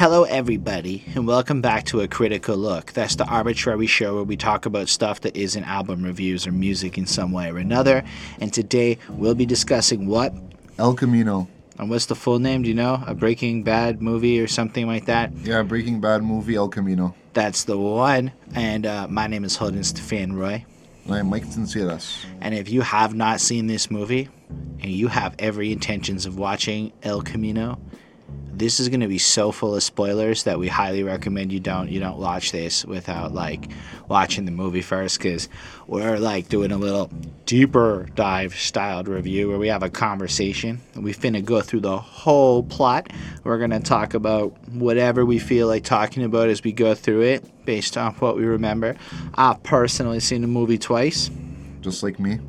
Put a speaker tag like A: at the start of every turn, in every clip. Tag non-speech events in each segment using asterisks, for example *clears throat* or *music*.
A: Hello, everybody, and welcome back to A Critical Look. That's the arbitrary show where we talk about stuff that isn't album reviews or music in some way or another. And today we'll be discussing what?
B: El Camino.
A: And what's the full name? Do you know? A Breaking Bad movie or something like that?
B: Yeah, Breaking Bad movie El Camino.
A: That's the one. And uh, my name is Holden Stefan Roy.
B: And I'm Mike Sinceras.
A: And if you have not seen this movie and you have every intentions of watching El Camino, this is going to be so full of spoilers that we highly recommend you don't you don't watch this without like watching the movie first because we're like doing a little deeper dive styled review where we have a conversation. We finna go through the whole plot. We're going to talk about whatever we feel like talking about as we go through it based on what we remember. I've personally seen the movie twice.
B: Just like me.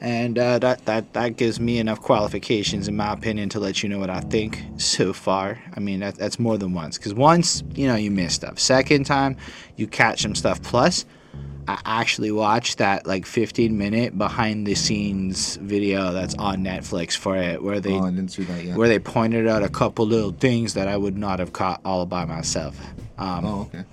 A: And uh, that, that that gives me enough qualifications, in my opinion, to let you know what I think so far. I mean, that, that's more than once, because once you know you miss stuff. Second time, you catch some stuff. Plus, I actually watched that like 15 minute behind the scenes video that's on Netflix for it, where they
B: Oh, I didn't see that yet.
A: where they pointed out a couple little things that I would not have caught all by myself. Um,
B: Oh, okay.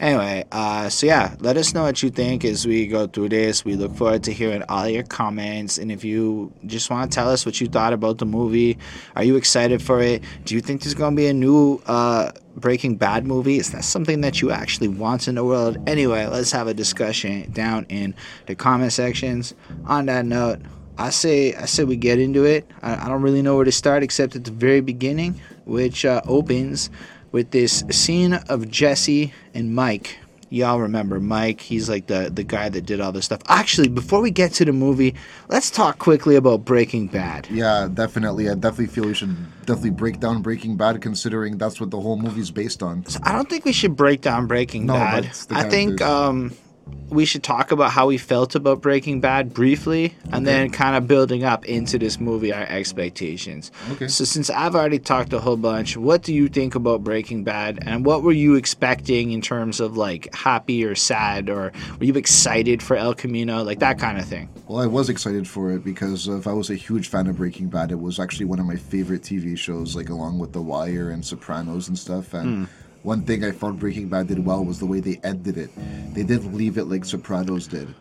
A: Anyway, uh, so yeah, let us know what you think as we go through this. We look forward to hearing all your comments. And if you just want to tell us what you thought about the movie, are you excited for it? Do you think there's going to be a new uh, Breaking Bad movie? Is that something that you actually want in the world? Anyway, let's have a discussion down in the comment sections. On that note, I say I say we get into it. I, I don't really know where to start except at the very beginning, which uh, opens with this scene of Jesse and Mike. Y'all remember Mike? He's like the the guy that did all this stuff. Actually, before we get to the movie, let's talk quickly about Breaking Bad.
B: Yeah, definitely. I definitely feel we should definitely break down Breaking Bad, considering that's what the whole movie's based on.
A: So I don't think we should break down Breaking
B: No,
A: Bad.
B: but it's the
A: I think um, we should talk about how we felt about Breaking Bad briefly, and then kind of building up into this movie our expectations.
B: Okay.
A: So since I've already talked a whole bunch, what do you think about Breaking Bad, and what were you expecting in terms of like happy or sad, or were you excited for El Camino, like that kind of thing?
B: Well, I was excited for it because if I was a huge fan of Breaking Bad, it was actually one of my favorite TV shows, like along with The Wire and Sopranos and stuff. And hmm. One thing I found Breaking Bad did well was the way they ended it. They didn't leave it like Sopranos did,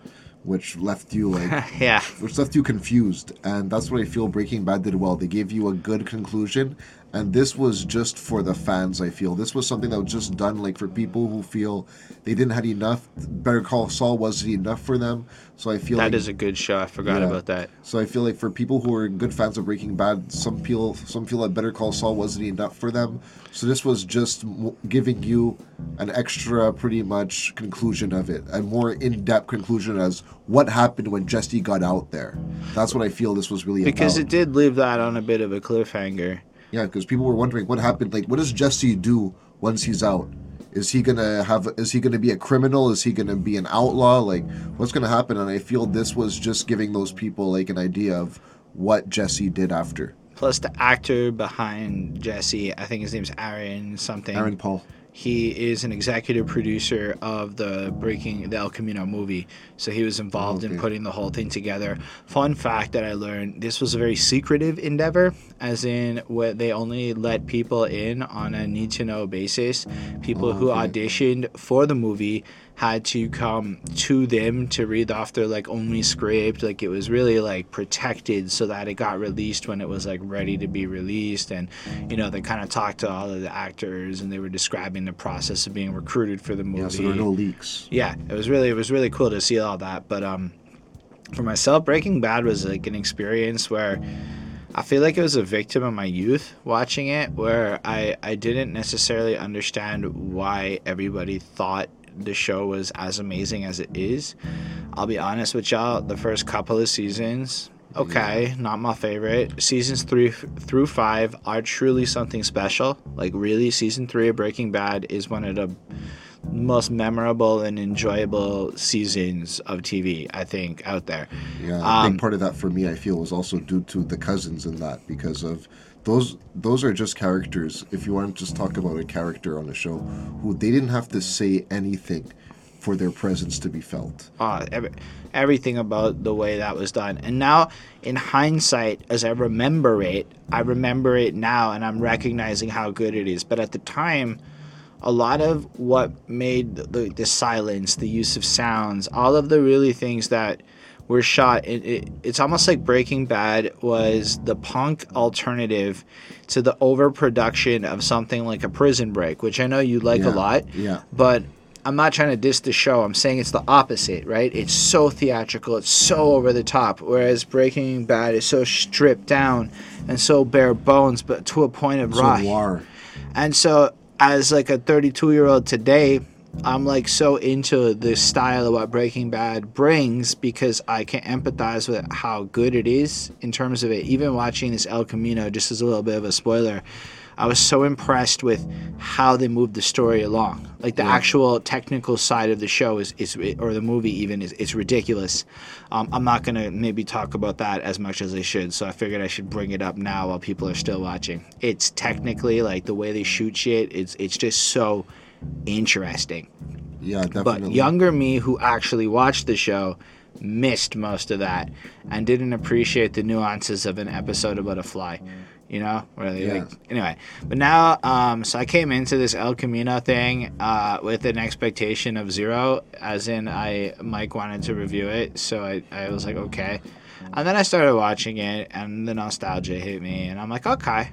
B: which left you like *laughs*
A: yeah.
B: which left you confused and that's what i feel breaking bad did well they gave you a good conclusion and this was just for the fans i feel this was something that was just done like for people who feel they didn't have enough better call saul wasn't enough for them so i feel
A: That
B: like
A: is a good show. I forgot
B: Yeah.
A: about that.
B: so I feel like for people who are good fans of Breaking Bad, some feel some feel that Better Call Saul wasn't enough for them. So this was just giving you an extra, pretty much conclusion of it, a more in-depth conclusion as what happened when Jesse got out there. That's what I feel this was really
A: Because
B: about.
A: it did leave that on a bit of a cliffhanger.
B: Yeah, because people were wondering what happened. Like, what does Jesse do once he's out? Is he gonna have? Is he gonna be a criminal? Is he gonna be an outlaw? Like, what's gonna happen? And I feel this was just giving those people like an idea of what Jesse did after.
A: Plus, the actor behind Jesse, I think his name's Aaron something.
B: Aaron Paul.
A: He is an executive producer of the Breaking the El Camino movie, so he was involved in putting the whole thing together. Fun fact that I learned: this was a very secretive endeavor, as in what they only let people in on a need to know basis. People who
B: okay.
A: auditioned for the movie had to come to them to read off their like only script. Like it was really like protected so that it got released when it was like ready to be released. And you know they kind of talked to all of the actors and they were describing the process of being recruited for the movie
B: Yeah, so there are no leaks.
A: yeah it was really it was really cool to see all that. But um for myself breaking bad was like an experience where i feel like it was a victim of my youth watching it where i i didn't necessarily understand why everybody thought the show was as amazing as it is. I'll be honest with y'all the first couple of seasons okay not my favorite. Seasons three f- through five are truly something special. Like really season three of breaking bad is one of the most memorable and enjoyable seasons of TV I think out there.
B: Yeah, a
A: Um,
B: big part of that for me, I feel, was also due to the cousins in that because of those. Those are just characters. If you want to just talk about a character on a show, who they didn't have to say anything for their presence to be felt.
A: uh, every, everything about the way that was done. And now, in hindsight, as I remember it, I remember it now and I'm recognizing how good it is. But at the time, a lot of what made the, the silence, the use of sounds, all of the really things that were shot, it, it, it's almost like Breaking Bad was the punk alternative to the overproduction of something like a prison break, which I know you like
B: Yeah,
A: a lot.
B: yeah.
A: But I'm not trying to diss the show. I'm saying it's the opposite, right? It's so theatrical, it's so over the top. Whereas Breaking Bad is so stripped down and so bare bones, but to a point of
B: So
A: raw.
B: noir.
A: And so, as like a 32 year old today, I'm like so into the style of what Breaking Bad brings because I can empathize with how good it is in terms of it. Even watching this El Camino, just as a little bit of a spoiler, I was so impressed with how they moved the story along. Like the actual technical side of the show is, is or the movie even is it's ridiculous. Um, I'm not gonna maybe talk about that as much as I should, so I figured I should bring it up now while people are still watching. It's technically like the way they shoot shit. It's it's just so interesting.
B: Yeah,
A: But younger me, who actually watched the show, missed most of that and didn't appreciate the nuances of an episode about a fly. You know, where they
B: Yeah.
A: like anyway. But now, um, so I came into this El Camino thing uh, with an expectation of zero, as in I Mike wanted to review it, so I, I was like okay, and then I started watching it, and the nostalgia hit me, and I'm like okay,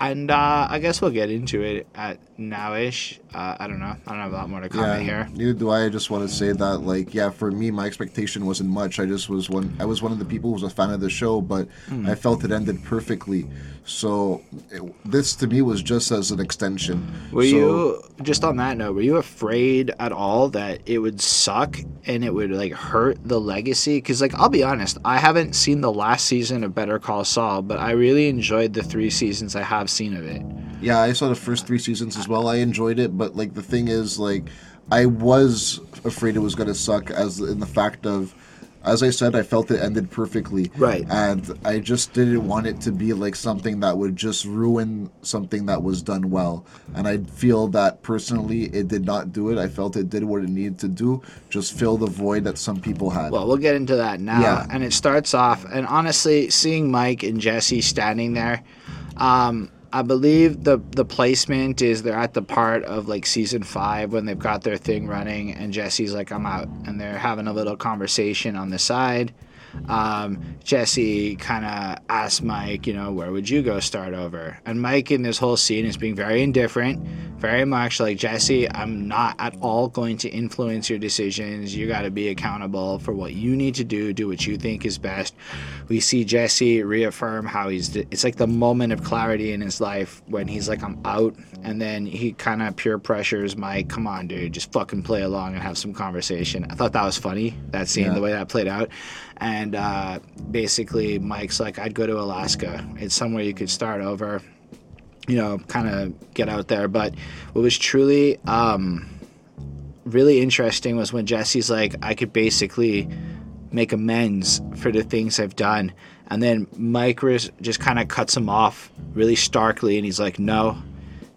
A: and uh, I guess we'll get into it at nowish. Uh, I don't know. I don't have a lot more to comment here.
B: Neither do I. I just want to say that, like, yeah, for me, my expectation wasn't much. I just was one. I was one of the people who was a fan of the show, but
A: Hmm.
B: I felt it ended perfectly. So it, this to me was just as an extension.
A: Were
B: So-
A: you just on that note? Were you afraid at all that it would suck and it would like hurt the legacy? Because like I'll be honest, I haven't seen the last season of Better Call Saul, but I really enjoyed the three seasons I have seen of it.
B: Yeah, I saw the first three seasons as well. I enjoyed it, but like the thing is, like, I was afraid it was gonna suck, as in the fact of, as I said, I felt it ended perfectly.
A: Right.
B: And I just didn't want it to be like something that would just ruin something that was done well. And I feel that personally, it did not do it. I felt it did what it needed to do, just fill the void that some people had.
A: Well, we'll get into that now.
B: Yeah.
A: And it starts off, and honestly, seeing Mike and Jesse standing there, um, I believe the the placement is they're at the part of like season five when they've got their thing running, and Jesse's like, "I'm out," and they're having a little conversation on the side. Um, Jesse kind of asks Mike, you know, where would you go start over? And Mike in this whole scene is being very indifferent, very much like Jesse. I'm not at all going to influence your decisions. You got to be accountable for what you need to do. Do what you think is best. We see Jesse reaffirm how he's. It's like the moment of clarity in his life when he's like, I'm out, and then he kind of peer pressures Mike. Come on, dude, just fucking play along and have some conversation. I thought that was funny. That scene,
B: Yeah.
A: the way that played out, and uh, basically Mike's like, I'd go to Alaska. It's somewhere you could start over you know, kind of get out there. But what was truly um, really interesting was when Jesse's like, I could basically make amends for the things I've done. And then Mike just kind of cuts him off really starkly, and he's like, No,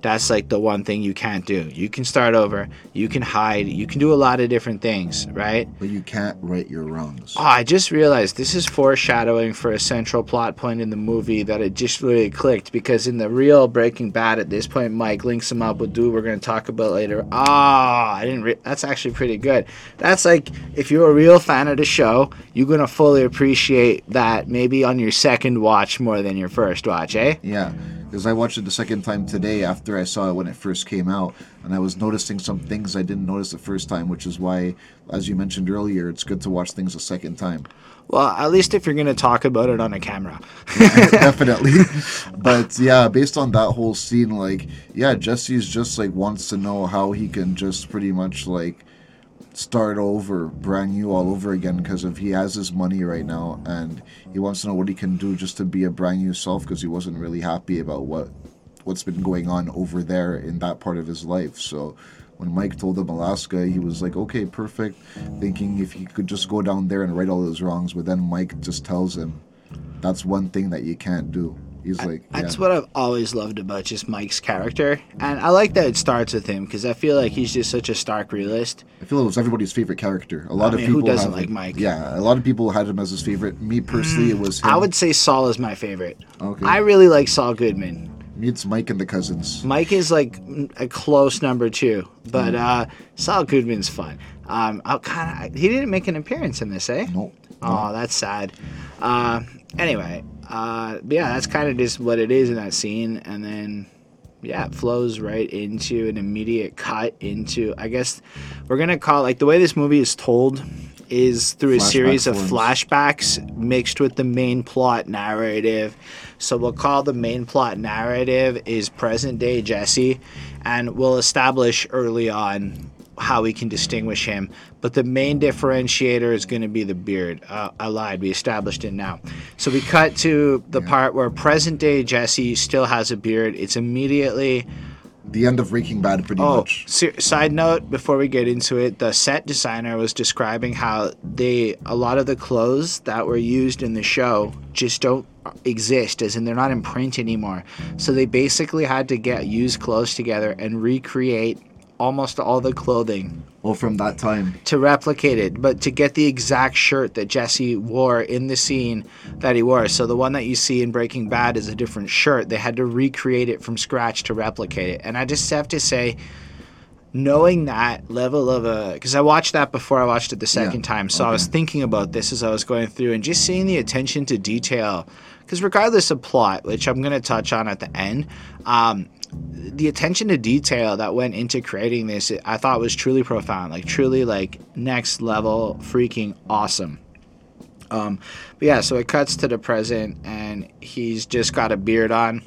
A: that's like the one thing you can't do. You can start over, you can hide, you can do a lot of different things, right?
B: but you can't right your wrongs.
A: Oh, I just realized this is foreshadowing for a central plot point in the movie that it just really clicked because in the real Breaking Bad, at this point, Mike links him up with dude we're going to talk about later. Ah, I didn't. Re- that's actually pretty good. That's like if you're a real fan of the show, you're going to fully appreciate that maybe on your second watch more than your first watch, eh?
B: Yeah, because I watched it the second time today after I saw it when it first came out, and I was noticing some things I didn't notice the first time, which is why, as you mentioned earlier, it's good to watch things a second time.
A: Well, at least if you're going to talk about it on a camera. *laughs* *laughs*
B: Definitely. but yeah, based on that whole scene, like, yeah, Jesse's just like wants to know how he can just pretty much like start over, brand new all over again because if he has his money right now and he wants to know what he can do just to be a brand new self because he wasn't really happy about what what's been going on over there in that part of his life. So when Mike told him Alaska, he was like, okay, perfect, thinking if he could just go down there and right all his wrongs. But then Mike just tells him, that's one thing that you can't do. He's like, yeah.
A: That's what I've always loved about just Mike's character, and I like that it starts with him because I feel like he's just such a stark realist.
B: I feel it was everybody's favorite character. A lot
A: I
B: of
A: mean, who
B: people
A: doesn't
B: have
A: like Mike?
B: Yeah, a lot of people had him as his favorite. Me personally, it was him.
A: I would say Saul is my favorite.
B: Okay.
A: I really like Saul Goodman.
B: It's Mike and the cousins.
A: Mike is like a close number two, but
B: Mm.
A: uh, Saul Goodman's fun. Um, I kind of he didn't make an appearance in this, eh?
B: No.
A: Oh, that's sad. Uh, anyway, uh, yeah, that's kind of just what it is in that scene, and then yeah, it flows right into an immediate cut into. I guess we're gonna call like the way this movie is told is through a
B: Flashback
A: series of flashbacks mixed with the main plot narrative. So we'll call the main plot narrative is present day Jesse, and we'll establish early on how we can distinguish him. But the main differentiator is going to be the beard. Uh, I lied. We established it now. So we cut to the part where present day Jesse still has a beard. It's immediately
B: The end of Breaking Bad, pretty
A: Oh,
B: much.
A: se- side note before we get into it, the set designer was describing how they a lot of the clothes that were used in the show just don't exist, as in they're not in print anymore. So they basically had to get used clothes together and recreate almost all the clothing
B: Well, from that time.
A: to replicate it, but to get the exact shirt that Jesse wore in the scene that he wore. So the one that you see in Breaking Bad is a different shirt. They had to recreate it from scratch to replicate it. And I just have to say, knowing that level of a, because I watched that before I watched it the second time, so I was thinking about this as I was going through and just seeing the attention to detail. Because regardless of plot, which I'm going to touch on at the end, um, the attention to detail that went into creating this i thought was truly profound like truly like next level freaking awesome um but yeah so it cuts to the present and he's just got a beard on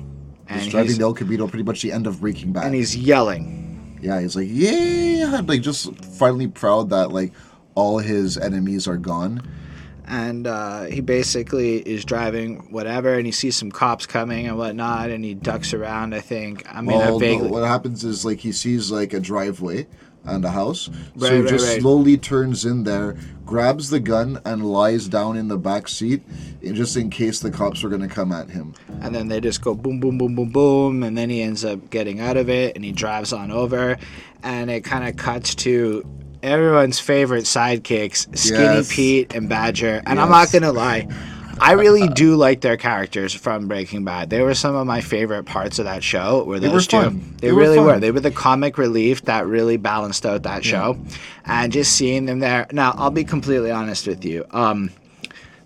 A: and
B: He's driving the El Camino, pretty much the end of Breaking Bad.
A: and he's yelling
B: yeah, he's like, yeah, like just finally proud that like all his enemies are gone.
A: And uh, he basically is driving whatever and he sees some cops coming and whatnot and he ducks around i think i mean
B: well,
A: i vaguely
B: what happens is like he sees like a driveway and a house, so he
A: right,
B: just
A: right.
B: slowly turns in there, grabs the gun, and lies down in the back seat, just in case the cops are gonna come at him.
A: and then they just go boom boom boom boom boom and then he ends up getting out of it and he drives on over and it kind of cuts to everyone's favorite sidekicks skinny
B: Yes.
A: pete and badger. And i'm not gonna lie i really do like their characters from breaking bad. They were some of my favorite parts of that show were
B: They
A: those
B: were
A: two.
B: fun.
A: they,
B: They
A: really were.
B: fun.
A: they were the comic relief that really balanced out that show. And just seeing them there now i'll be completely honest with you um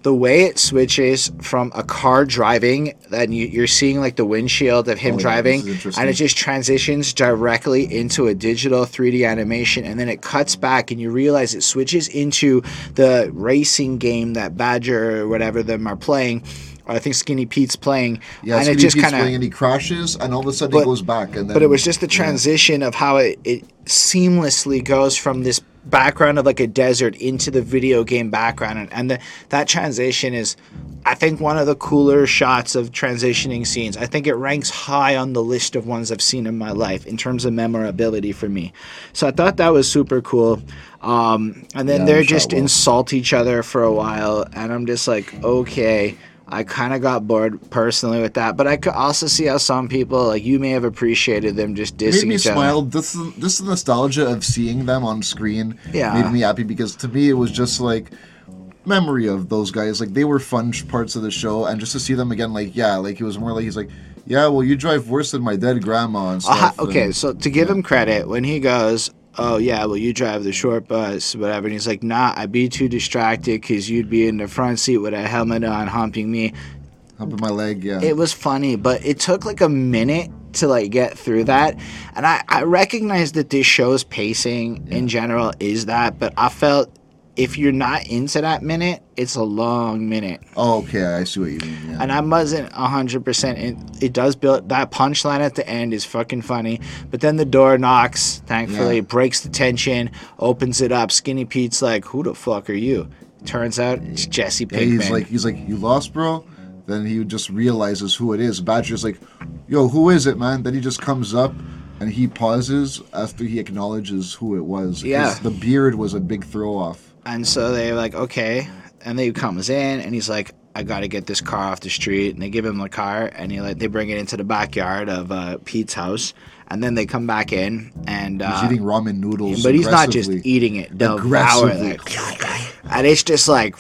A: the way it switches from a car driving and you, you're seeing like the windshield of him
B: Oh,
A: driving
B: interesting.
A: and it just transitions directly into a digital 3d animation and then it cuts back and you realize it switches into the racing game that badger or whatever them are playing i think skinny pete's playing
B: Yeah,
A: and
B: so
A: it just kind
B: playing
A: of
B: and he crashes, and all of a sudden
A: But-
B: he goes back, and then
A: but it was just the transition of how it, it seamlessly goes from this background of like a desert into the video game background and, and the, that transition is i think one of the cooler shots of transitioning scenes. I think it ranks high on the list of ones i've seen in my life in terms of memorability for me. So i thought that was super cool. Um, and then
B: Yeah,
A: they're just
B: well.
A: insult each other for a while and i'm just like okay I kind of got bored personally with that, but I could also see how some people, like you, may have appreciated them just dissing It
B: made me
A: other.
B: smile. This is this is nostalgia of seeing them on screen.
A: Yeah.
B: made me happy because to me it was just like memory of those guys. Like they were fun parts of the show, and just to see them again, like yeah, like it was more like he's like, yeah, well you drive worse than my dead grandma and
A: Uh, okay,
B: and-
A: so to give him credit, when he goes, "Oh yeah, well you drive the short bus, whatever," and he's like, "Nah, I'd be too distracted because you'd be in the front seat with a helmet on, humping me."
B: humping my leg. Yeah,
A: It was funny, but it took like a minute to like get through that, and I I recognize that this show's pacing in general is that, but I felt if you're not into that minute, it's a long minute.
B: oh, okay, I see what you mean. Yeah.
A: and I wasn't hundred percent. It, it does build that punchline at the end is fucking funny, but then the door knocks. Thankfully,
B: Yeah.
A: breaks the tension, opens it up. Skinny Pete's like, "Who the fuck are you?" Turns out it's Jesse
B: Yeah,
A: Pinkman.
B: he's like he's like you lost, bro. Then he just realizes who it is. Badger's like, yo, who is it, man? Then he just comes up and he pauses after he acknowledges who it was.
A: Yeah.
B: the beard was a big throw off.
A: And so they're like, "Okay," and then he comes in and he's like. I got to get this car off the street, and they give him the car, and he like they bring it into the backyard of uh, Pete's house, and then they come back in, and uh,
B: He's eating ramen noodles.
A: but he's not just eating it, devour
B: Aggressively.
A: it, and it's just like,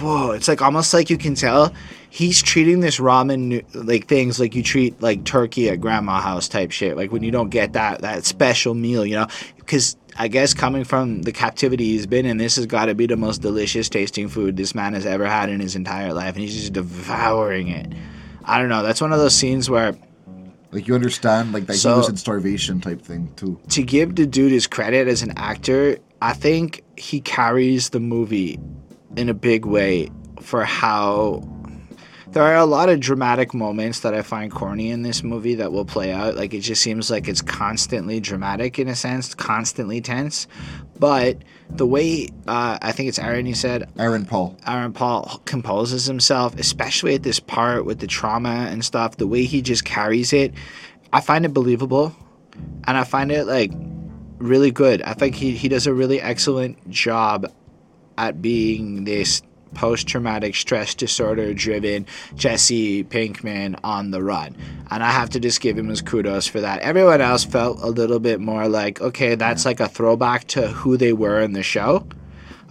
A: whoa! It's like almost like you can tell he's treating this ramen like things like you treat like turkey at grandma house type shit. Like when you don't get that that special meal, you know, because. I guess coming from the captivity he's been in, this has got to be the most delicious tasting food this man has ever had in his entire life, and he's just devouring it. I don't know. That's one of those scenes where
B: Like you understand, like that
A: So-
B: he was in starvation type thing too.
A: to give the dude his credit as an actor, I think he carries the movie in a big way for how there are a lot of dramatic moments that I find corny in this movie that will play out. Like it just seems like it's constantly dramatic in a sense, constantly tense. But the way uh, I think it's Aaron, you said
B: Aaron Paul.
A: Aaron Paul composes himself, especially at this part with the trauma and stuff, the way he just carries it, I find it believable. And I find it like really good. I think he, he does a really excellent job at being this post traumatic stress disorder driven Jesse Pinkman on the run. And I have to just give him his kudos for that. Everyone else felt a little bit more like, okay, that's like a throwback to who they were in the show.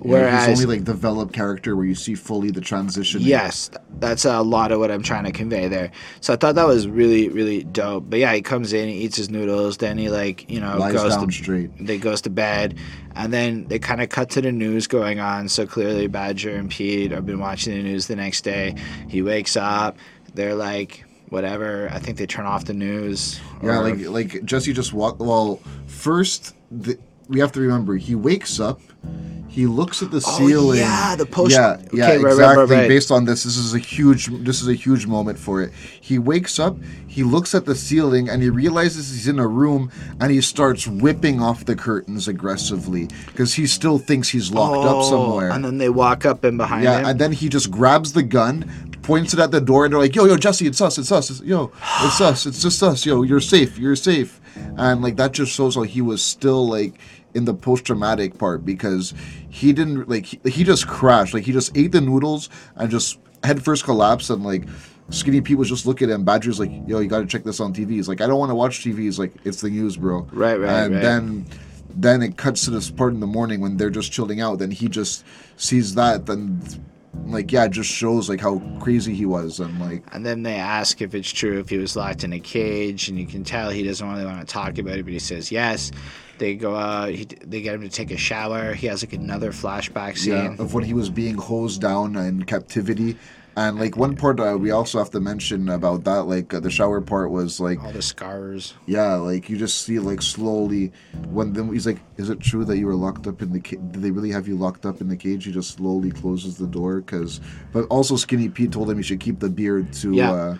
B: Yeah,
A: Whereas
B: he's only like developed character where you see fully the transition.
A: Yes, that's a lot of what I'm trying to convey there. So I thought that was really, really dope. But yeah, he comes in, he eats his noodles, then he like, you know,
B: lies
A: goes
B: down
A: to
B: straight.
A: they goes to bed, and then they kind of cut to the news going on. So clearly, Badger and Pete have been watching the news the next day. He wakes up, they're like, whatever. I think they turn off the news.
B: Yeah, like like Jesse just walked. Well, first the, we have to remember he wakes up. He looks at the
A: Oh,
B: ceiling.
A: yeah, the post-
B: Yeah, yeah,
A: okay, right,
B: exactly.
A: right, right.
B: Based on this, this is a huge. This is a huge moment for it. He wakes up. He looks at the ceiling and he realizes he's in a room and he starts whipping off the curtains aggressively because he still thinks he's locked up
A: Oh,
B: somewhere.
A: And then they walk up and behind him.
B: Yeah,
A: him.
B: and then he just grabs the gun, points it at the door, and they're like, "Yo, yo, Jesse, it's us, it's us, it's, yo, it's us, it's just us, yo, you're safe, you're safe," and like that just shows how he was still like in the post-traumatic part because he didn't like he, he just crashed, like he just ate the noodles and just head first collapsed, and like Skinny Pete was just looking at him. Badger's like, "Yo, you got to check this on TV." He's like, "I don't want to watch TV." He's like, "It's the news, bro."
A: Right, right,
B: And
A: right.
B: then then it cuts to this part in the morning when they're just chilling out. Then he just sees that. Then like yeah, it just shows like how crazy he was and like
A: And then they ask if it's true if he was locked in a cage, and you can tell he doesn't really want to talk about it, but he says yes. They go out. He, they get him to take a shower. He has like another flashback scene.
B: yeah of when he was being hosed down in captivity. And like one part uh, we also have to mention about that, like uh, the shower part was like
A: All the scars.
B: yeah, like you just see like slowly when then he's like, "Is it true that you were locked up in the cage? Did they really have you locked up in the cage?" He just slowly closes the door because, but also Skinny Pete told him he should keep the beard to
A: Yeah.
B: uh,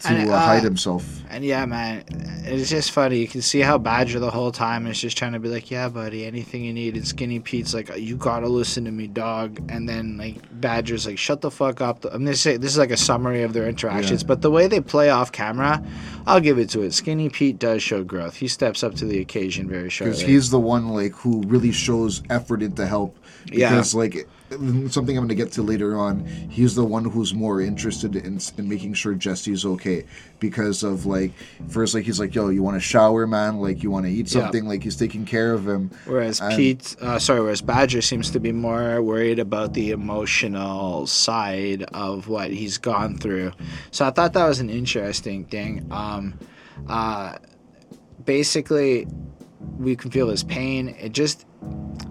B: to
A: And,
B: uh, hide himself.
A: And yeah, man, it's just funny. You can see how Badger the whole time is just trying to be like, "Yeah, buddy, anything you need." And Skinny Pete's like, "You gotta listen to me, dog." And then like Badger's like, "Shut the fuck up." I'm gonna say this is like a summary of their interactions,
B: Yeah.
A: but the way they play off camera, I'll give it to it. Skinny Pete does show growth. He steps up to the occasion very
B: because he's the one like who really shows effort into help
A: Yeah.
B: because like something i'm going to get to later on he's the one who's more interested in, in making sure jesse's okay because of like first like he's like yo you want to shower man like you want to eat
A: Yeah.
B: something like he's taking care of him
A: Whereas
B: And-
A: Pete, uh, sorry, whereas Badger seems to be more worried about the emotional side of what he's gone through. So I thought that was an interesting thing. Um, uh, basically, we can feel his pain. It just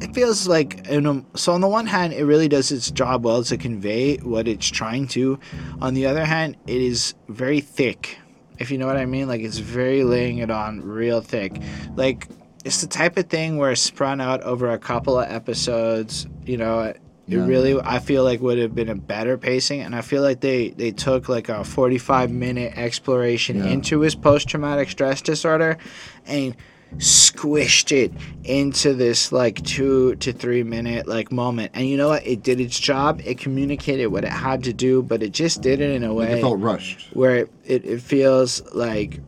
A: it feels like in a, so on the one hand it really does its job well to convey what it's trying to on the other hand it is very thick if you know what i mean like it's very laying it on real thick like it's the type of thing where sprung out over a couple of episodes you know it
B: Yeah.
A: really i feel like would have been a better pacing and i feel like they they took like a 45 minute exploration
B: Yeah.
A: into his post-traumatic stress disorder and squished it into this like two to three minute like moment. And you know what? It did its job. It communicated what it had to do but it just did it in a
B: like
A: way
B: it felt rushed.
A: where it, it, it feels like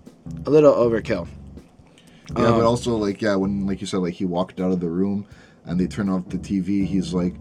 A: a little overkill.
B: Yeah
A: Um,
B: but also like yeah when like you said like he walked out of the room and they turn off the tv he's like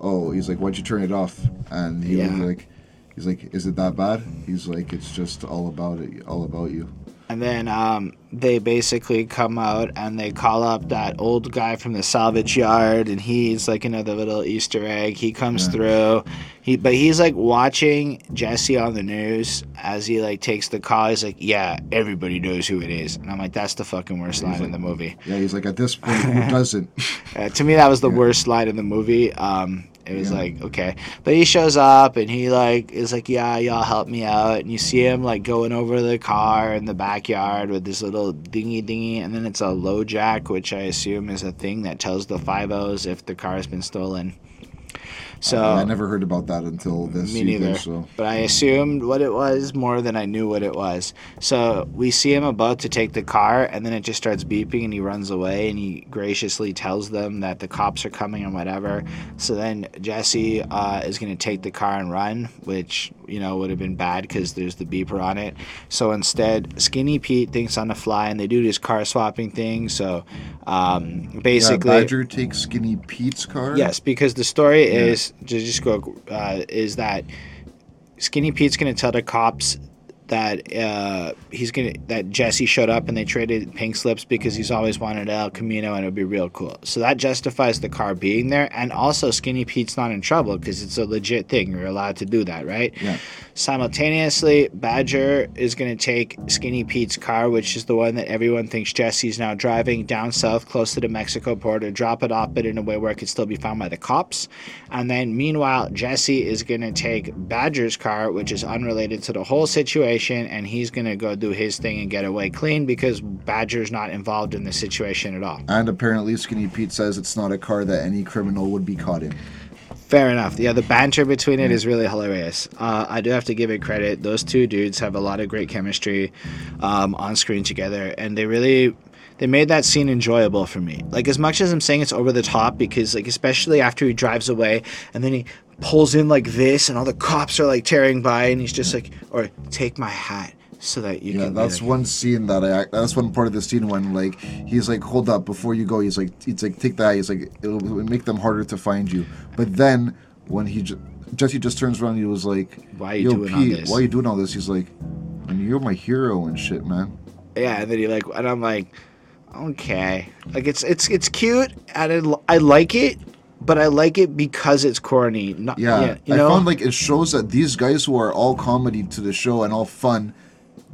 B: oh he's like why'd you turn it off? And he was like He's like, "Is it that bad?" He's like, "It's just all about it, all about you."
A: And then um, they basically come out and they call up that old guy from the salvage yard, and he's like another little Easter egg. He comes
B: Yeah.
A: through, he but he's like watching Jesse on the news as he like takes the call. He's like, "Yeah, everybody knows who it is," and I'm like, "That's the fucking worst line in the movie."
B: Yeah, he's like, "At this point, who *laughs* doesn't?"
A: Uh, to me, that was the *laughs*
B: Yeah.
A: worst line in the movie. Um, it was
B: Yeah.
A: like okay, but he shows up and he like is like, yeah, y'all help me out, and you see him like going over the car in the backyard with this little dingy dingy, and then it's a LoJack, which I assume is a thing that tells the five O's if the car has been stolen. So
B: I never heard about that until this
A: me
B: either. So
A: But I assumed what it was more than I knew what it was. So we see him about to take the car, and then it just starts beeping, and he runs away, and he graciously tells them that the cops are coming and whatever. So then Jesse uh, is going to take the car and run, which you know would have been bad because there's the beeper on it. So instead, Skinny Pete thinks on the fly, and they do this car swapping thing. So um,
B: yeah,
A: basically,
B: Badger takes Skinny Pete's car.
A: Yes, because the story is to just go uh, is that Skinny Pete's gonna tell the cops that uh, he's gonna that Jesse showed up and they traded pink slips because he's always wanted El Camino and it would be real cool. So that justifies the car being there, and also Skinny Pete's not in trouble because it's a legit thing. You're allowed to do that, right?
B: Yeah.
A: Simultaneously, Badger is going to take Skinny Pete's car, which is the one that everyone thinks Jesse's now driving, down south close to the Mexico border, drop it off, but in a way where it could still be found by the cops. And then, meanwhile, Jesse is going to take Badger's car, which is unrelated to the whole situation, and he's going to go do his thing and get away clean because Badger's not involved in the situation at all.
B: And apparently, Skinny Pete says it's not a car that any criminal would be caught in.
A: Fair enough. Yeah, the banter between it is really hilarious. Uh, I do have to give it credit. Those two dudes have a lot of great chemistry um, on screen together, and they really they made that scene enjoyable for me. Like as much as I'm saying it's over the top, because like especially after he drives away and then he pulls in like this, and all the cops are like tearing by, and he's just like, "Or take my hat." So that you
B: Yeah,
A: can.
B: that's one scene that I. That's one part of the scene when like he's like, hold up before you go. He's like, it's like take that. He's like, it'll, it'll make them harder to find you. But then when he ju- Jesse just turns around, he was like,
A: Why are you
B: Yo,
A: doing all this?"
B: Why are you doing all this? He's like, and you're my hero and shit, man.
A: Yeah, and then he like, and I'm like, okay, like it's it's it's cute, and I, I like it, but I like it because it's corny. Not
B: Yeah,
A: you
B: I found like it shows that these guys who are all comedy to the show and all fun,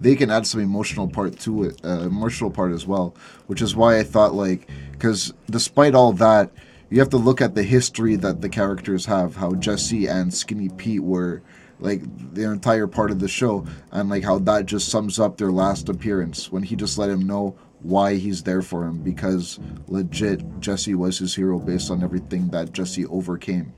B: they can add some emotional part to it, uh, emotional part as well. Which is why I thought like, because despite all that, you have to look at the history that the characters have. How Jesse and Skinny Pete were like the entire part of the show, and like how that just sums up their last appearance when he just let him know why he's there for him because legit Jesse was his hero based on everything that Jesse overcame.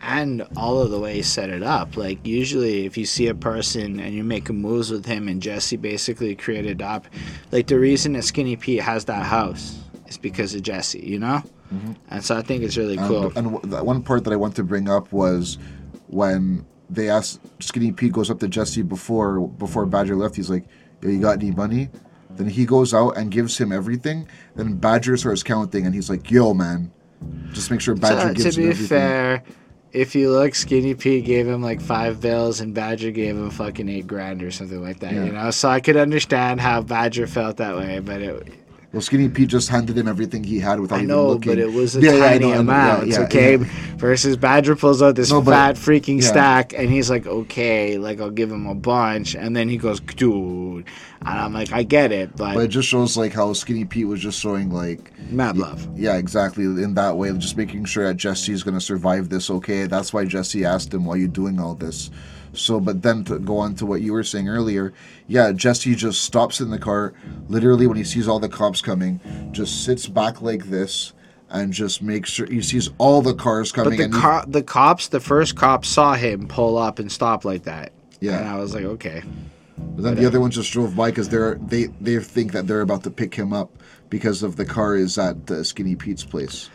A: And all of the way he set it up. Like usually, if you see a person and you make moves with him, and Jesse basically created up, like the reason that Skinny Pete has that house is because of Jesse, you know. Mm-hmm. And so I think it's really cool.
B: and w- one part that I want to bring up was when they asked Skinny Pete goes up to Jesse before before Badger left. He's like, Yo, "You got any money?" Then he goes out and gives him everything. Then Badger starts counting, and he's like, "Yo, man, just make sure Badger
A: to,
B: gives
A: to be
B: everything."
A: fair, if you look, Skinny Pete gave him like five bills, and Badger gave him fucking eight grand or something like that.
B: Yeah.
A: You know, so I could understand how Badger felt that way, but it,
B: Well, Skinny Pete just handed him everything he had without
A: I
B: even
A: know,
B: looking.
A: but it was a
B: Yeah, yeah,
A: tiny
B: I know,
A: amount,
B: yeah,
A: okay?
B: yeah.
A: Versus Badger pulls out this
B: No,
A: fat freaking
B: yeah.
A: stack, and he's like, okay, like I'll give him a bunch, and then he goes, dude, and I'm like, I get it, but,
B: But it just shows like how Skinny Pete was just showing like
A: mad love.
B: Yeah, exactly. In that way, just making sure that Jesse's going to survive this okay. That's why Jesse asked him, why are you doing all this? So, but then to go on to what you were saying earlier, yeah, Jesse just stops in the car, literally when he sees all the cops coming, just sits back like this and just makes sure he sees all the cars
A: But
B: coming.
A: the
B: and he-
A: the cops, the first cop saw him pull up and stop like that.
B: Yeah.
A: And I was like, okay.
B: But then the other ones just drove by because they're they they think that they're about to pick him up because of the car is at uh, Skinny Pete's place.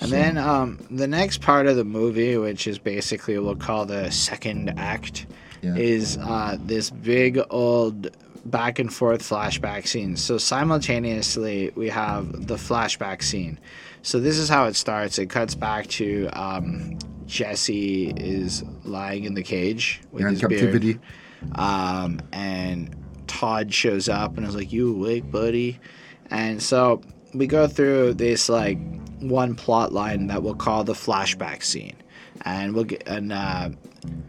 A: And then um, the next part of the movie, which is basically what we'll call the second act,
B: Yeah.
A: is uh, this big old back and forth flashback scene. So simultaneously, we have the flashback scene. So this is how it starts. It cuts back to um, Jesse is lying in the cage with his
B: captivity.
A: beard, um, and Todd shows up and is like, "You awake, buddy?" And so we go through this like one plot line that we'll call the flashback scene, and we'll get and uh,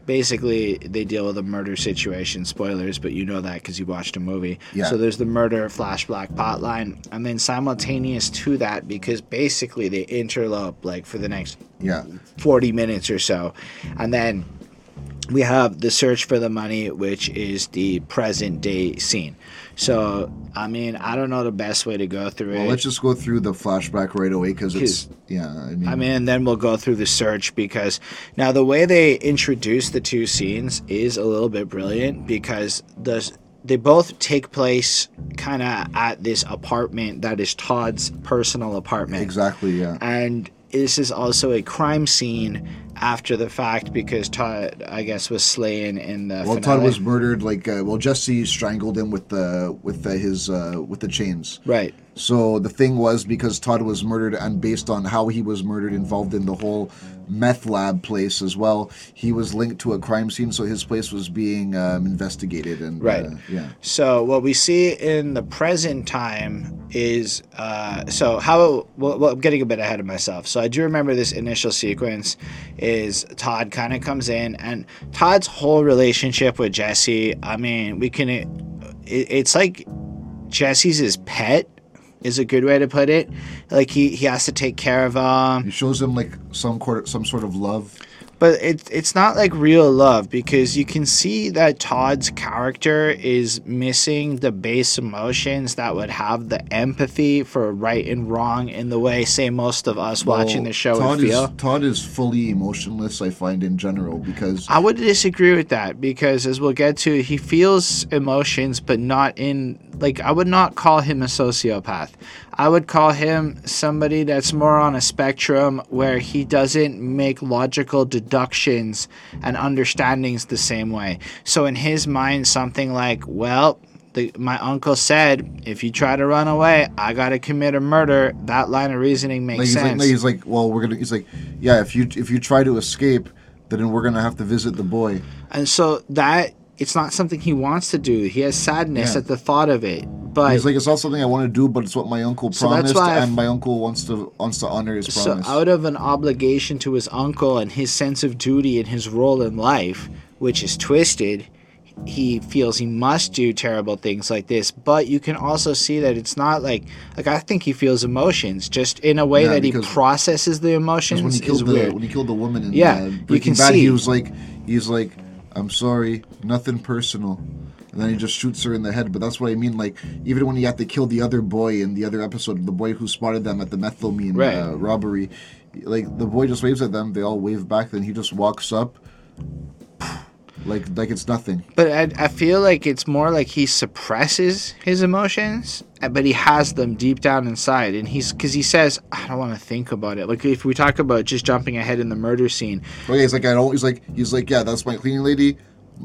A: basically they deal with a murder situation. Spoilers, but you know that because you watched a movie.
B: Yeah.
A: So there's the murder flashback plot line, and then simultaneous to that, because basically they interlope like for the next
B: Yeah.
A: 40 minutes or so. And then we have the search for the money, which is the present day scene. So, I mean, I don't know the best way to go through
B: Well,
A: it.
B: let's just go through the flashback right away because it's yeah. I mean,
A: I mean, and then we'll go through the search because now the way they introduce the two scenes is a little bit brilliant because the they both take place kind of at this apartment that is Todd's personal apartment.
B: exactly. Yeah.
A: and this is also a crime scene after the fact because Todd, I guess, was slain in the.
B: Well, Todd was murdered. Like, uh, well, Jesse strangled him with the with the, his uh, with the chains.
A: right.
B: So the thing was because Todd was murdered, and based on how he was murdered, involved in the whole meth lab place as well, he was linked to a crime scene. So his place was being um, investigated, and
A: Right.
B: uh, yeah,
A: So what we see in the present time is uh, so how well, well, I'm getting a bit ahead of myself. So I do remember this initial sequence is Todd kind of comes in and Todd's whole relationship with Jesse. I mean, we can it, it's like Jesse's his pet is a good way to put it. Like he he has to take care of him.
B: he shows him like some sort some sort of love.
A: But it's it's not like real love because you can see that Todd's character is missing the base emotions that would have the empathy for right and wrong in the way, say, most of us watching the show
B: Todd
A: would feel.
B: Is, Todd is fully emotionless. I find in general because
A: I would disagree with that because, as we'll get to, he feels emotions, but not in like I would not call him a sociopath. I would call him somebody that's more on a spectrum where he doesn't make logical deductions and understandings the same way. So in his mind, something like, well. The, my uncle said, if you try to run away, I gotta commit a murder. That line of reasoning makes
B: like, he's like,
A: sense.
B: no, he's like, well, we're gonna. He's like, yeah, if you if you try to escape, then we're gonna have to visit the boy.
A: And so that it's not something he wants to do. He has sadness
B: Yeah.
A: at the thought of it. But
B: He's like, it's not something I want to do, but it's what my uncle
A: So
B: promised,
A: I've-
B: and my uncle wants to wants to honor his
A: so
B: promise.
A: out of an obligation to his uncle and his sense of duty and his role in life, which is twisted, he feels he must do terrible things like this. But you can also see that it's not like like I think he feels emotions just in a way
B: Yeah,
A: that he processes the emotions
B: when he killed the
A: weird.
B: when he killed the woman in
A: Yeah,
B: uh,
A: you can
B: Bad,
A: see.
B: he was like, he's like, I'm sorry, nothing personal. And then he just shoots her in the head. But that's what I mean. Like, even when he had to kill the other boy in the other episode, the boy who spotted them at the methylamine
A: Right.
B: uh, robbery, like the boy just waves at them. They all wave back. Then he just walks up, like like it's nothing.
A: But I, I feel like it's more like he suppresses his emotions, uh, but he has them deep down inside. And he's because he says, I don't want to think about it. Like if we talk about just jumping ahead in the murder scene,
B: Okay, he's like I don't. He's like he's like yeah, that's my cleaning lady.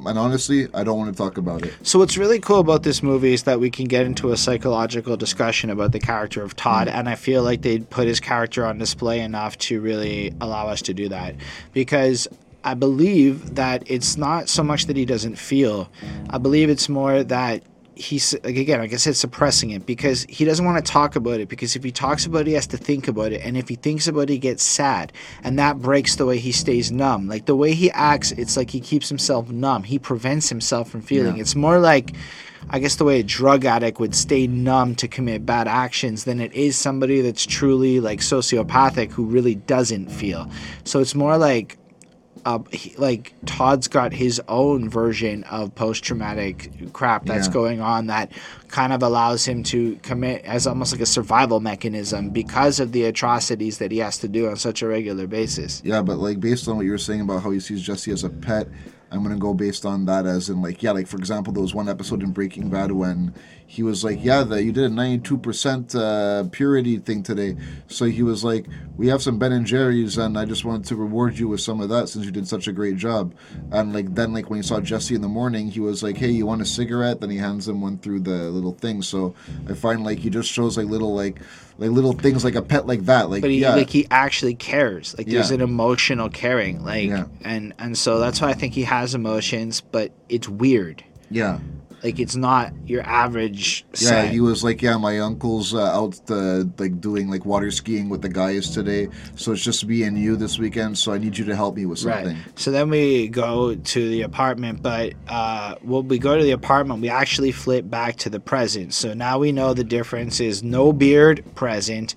B: And honestly, I don't want to talk about it.
A: So what's really cool about this movie is that we can get into a psychological discussion about the character of Todd, and I feel like they put his character on display enough to really allow us to do that, because I believe that it's not so much that he doesn't feel, I believe it's more that he's like again like i said suppressing it because he doesn't want to talk about it because if he talks about it he has to think about it. And if he thinks about it he gets sad. And that breaks the way he stays numb. Like the way he acts it's like he keeps himself numb. He prevents himself from feeling.
B: Yeah.
A: it's more like i guess the way a drug addict would stay numb to commit bad actions than it is somebody that's truly like sociopathic who really doesn't feel. So it's more like uh, he, like Todd's got his own version of post-traumatic crap that's
B: Yeah.
A: going on that kind of allows him to commit as almost like a survival mechanism because of the atrocities that he has to do on such a regular basis.
B: Yeah, but like based on what you were saying about how he sees Jesse as a pet, I'm gonna go based on that as in like yeah, like for example, there was one episode in Breaking Bad when he was like, yeah, that you did a 92% uh, purity thing today. So he was like, we have some Ben and Jerry's, and I just wanted to reward you with some of that since you did such a great job. And like then like when he saw Jesse in the morning, he was like, hey, you want a cigarette? Then he hands him one through the little thing. So I find like he just shows like little like like little things like a pet like that. Like
A: but he
B: yeah,
A: like he actually cares like there's an emotional caring like
B: Yeah.
A: and and so that's why i think he has emotions but it's weird
B: yeah.
A: Like it's not your average
B: Yeah, he was like, yeah, my uncle's uh, out uh, like doing like water skiing with the guys today, so it's just me and you this weekend. So I need you to help me with something.
A: Right. So then we go to the apartment, but uh, when we go to the apartment, we actually flip back to the present. So now we know the difference is no beard present,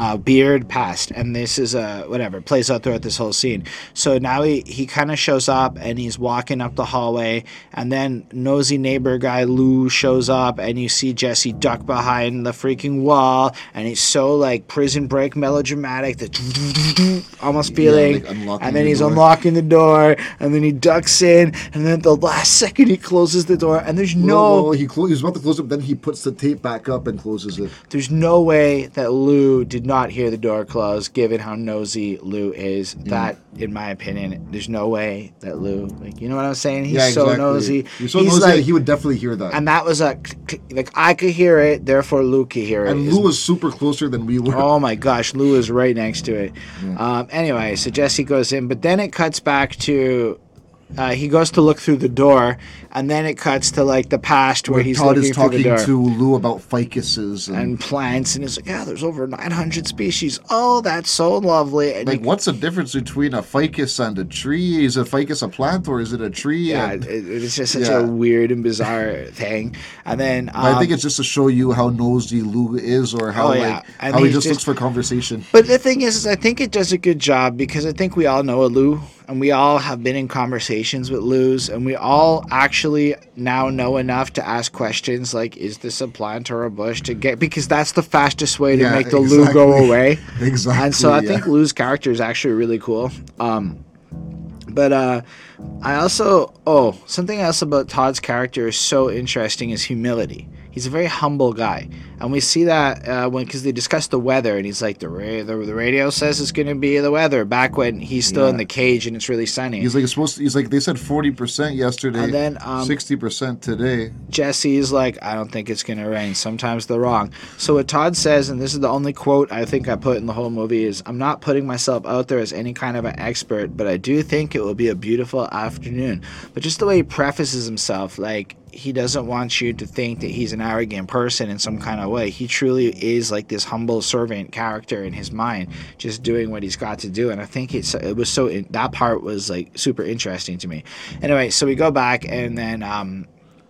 A: uh, beard passed, and this is a whatever plays out throughout this whole scene. So now he he kind of shows up and he's walking up the hallway, and then nosy neighbor guy Lou shows up, and you see Jesse duck behind the freaking wall, and he's so like prison break melodramatic, the *sniffs* almost feeling,
B: like unlocking
A: and then
B: the
A: he's
B: door.
A: unlocking the door, and then he ducks in, and then at the last second he closes the door, and there's no,
B: no, he clo- he was about to close it, then he puts the tape back up and closes it.
A: there's no way that Lou did not hear the door close, given how nosy Lou is. That, in my opinion, there's no way that Lou, like, you know what I'm saying? He's
B: yeah,
A: so
B: exactly.
A: nosy.
B: He's so
A: He's
B: nosy
A: like,
B: that he would definitely hear that.
A: and that was a, like, I could hear it, therefore Lou could hear it.
B: And Lou was super closer than we were.
A: Oh my gosh, Lou is right next to it. Um, anyway, so Jesse goes in, but then it cuts back to uh, he goes to look through the door, and then it cuts to like the past where,
B: Where
A: he's
B: Todd is talking to Lou about ficuses and,
A: and plants, and he's like, yeah, there's over 900 species. Oh, that's so lovely. And
B: like, what's the difference between a ficus and a tree? Is a ficus a plant or is it a tree?
A: yeah,
B: And-
A: it, it's just such
B: Yeah.
A: a weird and bizarre thing. And then um,
B: I think it's just to show you how nosy Lou is, or how
A: Oh, yeah.
B: like
A: And
B: how he just,
A: just-
B: looks for conversation.
A: But the thing is, is I think it does a good job because I think we all know a Lou, and we all have been in conversations with Lou's, and we all actually now know enough to ask questions like, "Is this a plant or a bush?" To get because that's the fastest way to
B: Yeah,
A: make the Lou go away.
B: Exactly. *laughs*
A: And so I
B: yeah.
A: think Lou's character is actually really cool. Um, but uh, I also oh something else about Todd's character is so interesting is humility. He's a very humble guy, and we see that uh, when because they discuss the weather, and he's like the ra- the, the radio says it's going to be the weather. Back when he's still in the cage and it's really sunny.
B: He's like it's supposed. To, he's like they said forty percent yesterday,
A: And then, um,
B: sixty percent today.
A: Jesse is like, I don't think it's going to rain. Sometimes they're wrong. So, what Todd says, and this is the only quote I think I put in the whole movie, is I'm not putting myself out there as any kind of an expert, but I do think it will be a beautiful afternoon. But just the way he prefaces himself, like, he doesn't want you to think that he's an arrogant person in some kind of way. He truly is like this humble servant character in his mind, just doing what he's got to do. And I think it's it was so that part was like super interesting to me. Anyway, so we go back and then um,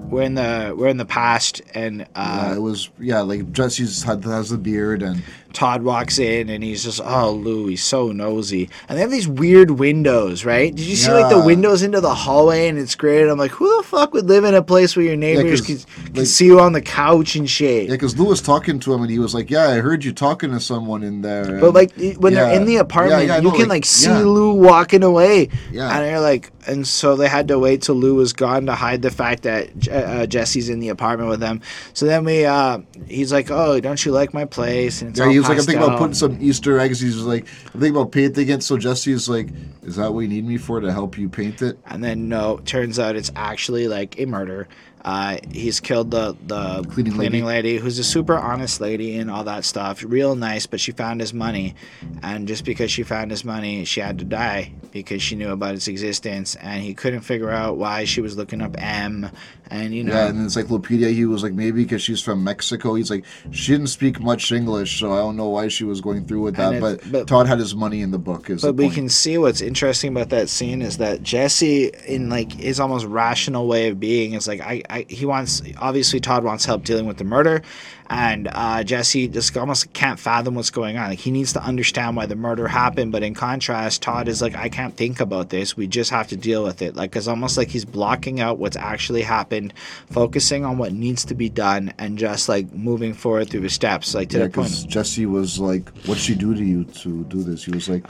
A: we're in the we're in the past and
B: Yeah,
A: uh,
B: it was yeah, like Jesse's had has the beard and
A: Todd walks in and he's just oh Lou he's so nosy. And they have these weird windows right? Did you see like the windows into the hallway and it's great I'm like who the fuck would live in a place where your neighbors
B: 'cause,
A: can, can
B: like-
A: see you on the couch and shit?
B: Yeah, because Lou was talking to him and he was like, "Yeah, I heard you talking to someone in there."
A: But like when they're in the apartment,
B: Yeah, yeah,
A: you
B: know,
A: can like, see
B: yeah.
A: Lou walking away,
B: Yeah.
A: and you're like, and so they had to wait till Lou was gone to hide the fact that uh, Jesse's in the apartment with them. So then we, uh, he's like, "Oh, don't you like my place?" And it's
B: Yeah, he was like, I'm thinking about putting some Easter eggs. He's like, I'm thinking about painting it. So Jesse's like, Is that what you need me for to help you paint it?
A: and then no, turns out it's actually like a murder. Uh, he's killed the the
B: Cleaning
A: cleaning,
B: lady.
A: lady. who's a super honest lady and all that stuff, real nice. But she found his money, and just because she found his money, she had to die because she knew about its existence, and he couldn't figure out why she was looking up M, and you know.
B: Yeah, and in encyclopedia, he was like, maybe because she's from Mexico. He's like, she didn't speak much English, so I don't know why she was going through with that. But,
A: but-
B: Todd had his money in the book. Is
A: But
B: the
A: we
B: point.
A: can see what's interesting about that scene is that Jesse, in like his almost rational way of being, is like I, I he wants obviously Todd wants help dealing with the murder, and uh, Jesse just almost can't fathom what's going on. Like he needs to understand why the murder happened, but in contrast, Todd is like I can't think about this. We just have to deal with it. Like it's almost like he's blocking out what's actually happened, focusing on what needs to be done, and just like moving forward through the steps, like to
B: Yeah,
A: the point.
B: because Jesse was like, "What'd she do to you to do this?" He was like,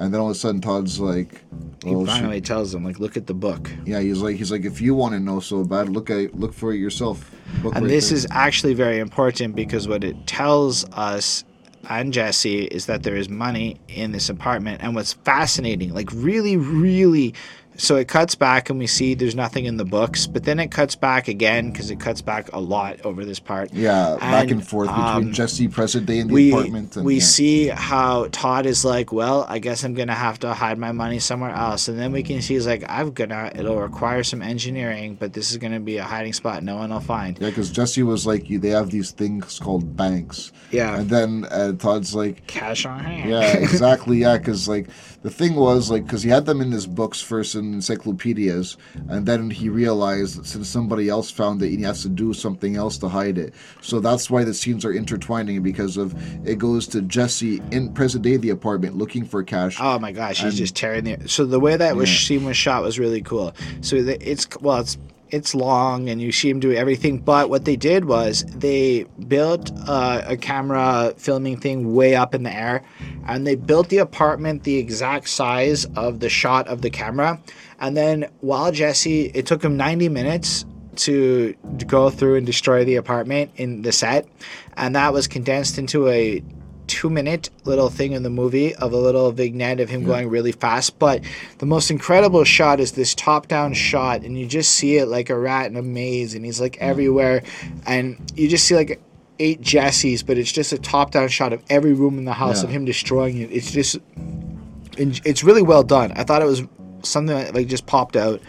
B: and then all of a sudden Todd's like,
A: He
B: "Well, she,
A: finally tells him like, look at the book.
B: yeah." He's like, "He's like, if you want to know so bad, look at look for it yourself." Book
A: And
B: right
A: this
B: there."
A: is actually very important because what it tells us and Jesse is that there is money in this apartment. And what's fascinating, like really, really so it cuts back and we see there's nothing in the books, but then it cuts back again because it cuts back a lot over this part.
B: Yeah, back
A: And,
B: and forth between
A: um,
B: Jesse present day in the
A: we
B: apartment. And,
A: we
B: yeah.
A: see how Todd is like, well, I guess I'm gonna have to hide my money somewhere else, and then we can see he's like, I'm gonna. It'll require some engineering, but this is gonna be a hiding spot no one will find.
B: Yeah, because Jesse was like, you, they have these things called banks.
A: Yeah.
B: And then uh, Todd's like,
A: Cash on hand.
B: yeah, exactly, yeah, *laughs* because like the thing was like, because he had them in his books first in encyclopedias, and then he realized that since somebody else found it, he has to do something else to hide it. So that's why the scenes are intertwining because of it goes to Jesse in present day the apartment looking for cash.
A: Oh my gosh, he's just tearing the. So the way that was
B: Yeah.
A: scene was shot was really cool. So the, it's well, it's it's long and you see him do everything. But what they did was they built uh, a camera filming thing way up in the air, and they built the apartment the exact size of the shot of the camera. And then while Jesse, it took him 90 minutes to go through and destroy the apartment in the set, and that was condensed into a two minute little thing in the movie of a little vignette of him going really fast. But the most incredible shot is this top down shot, and you just see it like a rat in a maze, and he's like everywhere, and you just see like eight Jessies, but it's just a top down shot of every room in the house
B: Yeah.
A: of him destroying it. It's just, it's really well done. I thought it was something that like just popped out.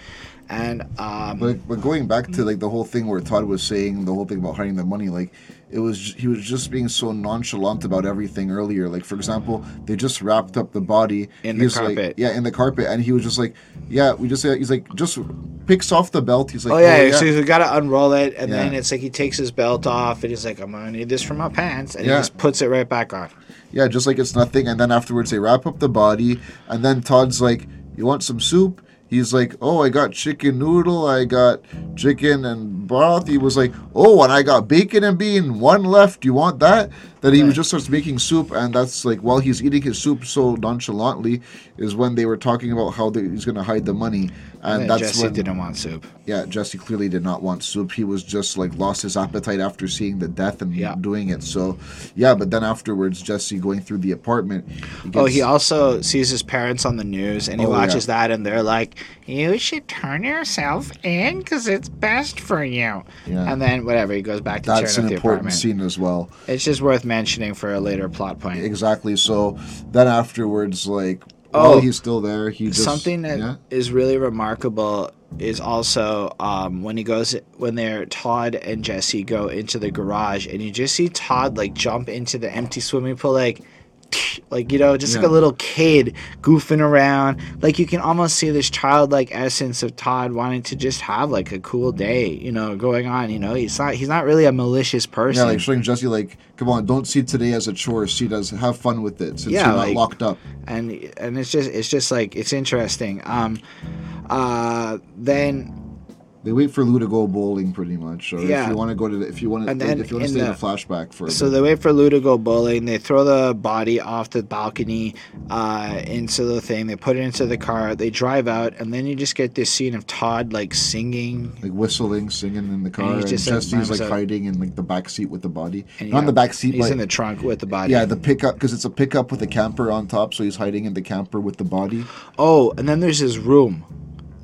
A: And um,
B: But, but going back to like the whole thing where Todd was saying the whole thing about hiding the money, like it was he was just being so nonchalant about everything earlier. Like for example, they just wrapped up the body
A: In the
B: He's like-
A: carpet.
B: yeah, in the carpet, and he was just like, yeah, we just he's like just picks off the belt. He's like,
A: Oh yeah, oh, so he's got to unroll it, and then it's like he takes his belt off, and he's like, "I'm gonna need this for my pants," and
B: Yeah.
A: he just puts it right back on.
B: Yeah, just like it's nothing. And then afterwards, they wrap up the body. And then Todd's like, You want some soup? He's like, Oh, I got chicken noodle. I got chicken and broth. He was like, Oh, and I got bacon and bean. One left. You want that? That he
A: Right.
B: just starts making soup. And that's like, while he's eating his soup so nonchalantly, is when they were talking about how they, he's going to hide the money. And,
A: then
B: that's
A: Jesse
B: when,
A: didn't want soup.
B: yeah, Jesse clearly did not want soup. He was just like lost his appetite after seeing the death and
A: Yeah.
B: doing it. So, yeah, but then afterwards, Jesse going through the apartment.
A: Oh,
B: gets-
A: he also sees his parents on the news, and he
B: Oh, yeah.
A: watches that, and they're like, "You should turn yourself in because it's best for you."
B: Yeah.
A: And then whatever, he goes back to
B: That's an important
A: apartment.
B: scene as well.
A: It's just worth mentioning for a later plot point.
B: Exactly. So then afterwards, like,
A: Oh,
B: he's still there, he just
A: Something that is
B: yeah.
A: really remarkable is also um, when he goes when they're Todd and Jesse go into the garage and you just see Todd like jump into the empty swimming pool like *sniffs* like you know just like a little kid goofing around like you can almost see this childlike essence of Todd wanting to just have like a cool day you know going on you know he's not he's not really a malicious person.
B: Yeah, like showing Jesse, like, come on, don't see today as a chore. See as have fun with it, since
A: Yeah,
B: you're not locked up.
A: and and it's just it's just like it's interesting um uh then
B: They wait for Lou to go bowling, pretty much. Or
A: Yeah.
B: if you want to go to, the, if you want to,
A: then
B: if you want to stay in
A: the-
B: a flashback for. a
A: So they wait for Lou to go bowling. They throw the body off the balcony uh, into the thing. They put it into the car. They drive out, and then you just get this scene of Todd like singing.
B: like whistling, singing in the car, and,
A: he's just, like,
B: Jesse's like
A: out.
B: hiding in like the back seat with the body.
A: And
B: Not in the back seat,
A: He's
B: but
A: in the trunk with the body.
B: yeah, the pickup because it's a pickup with a camper on top, so he's hiding in the camper with the body.
A: Oh, and then there's his room,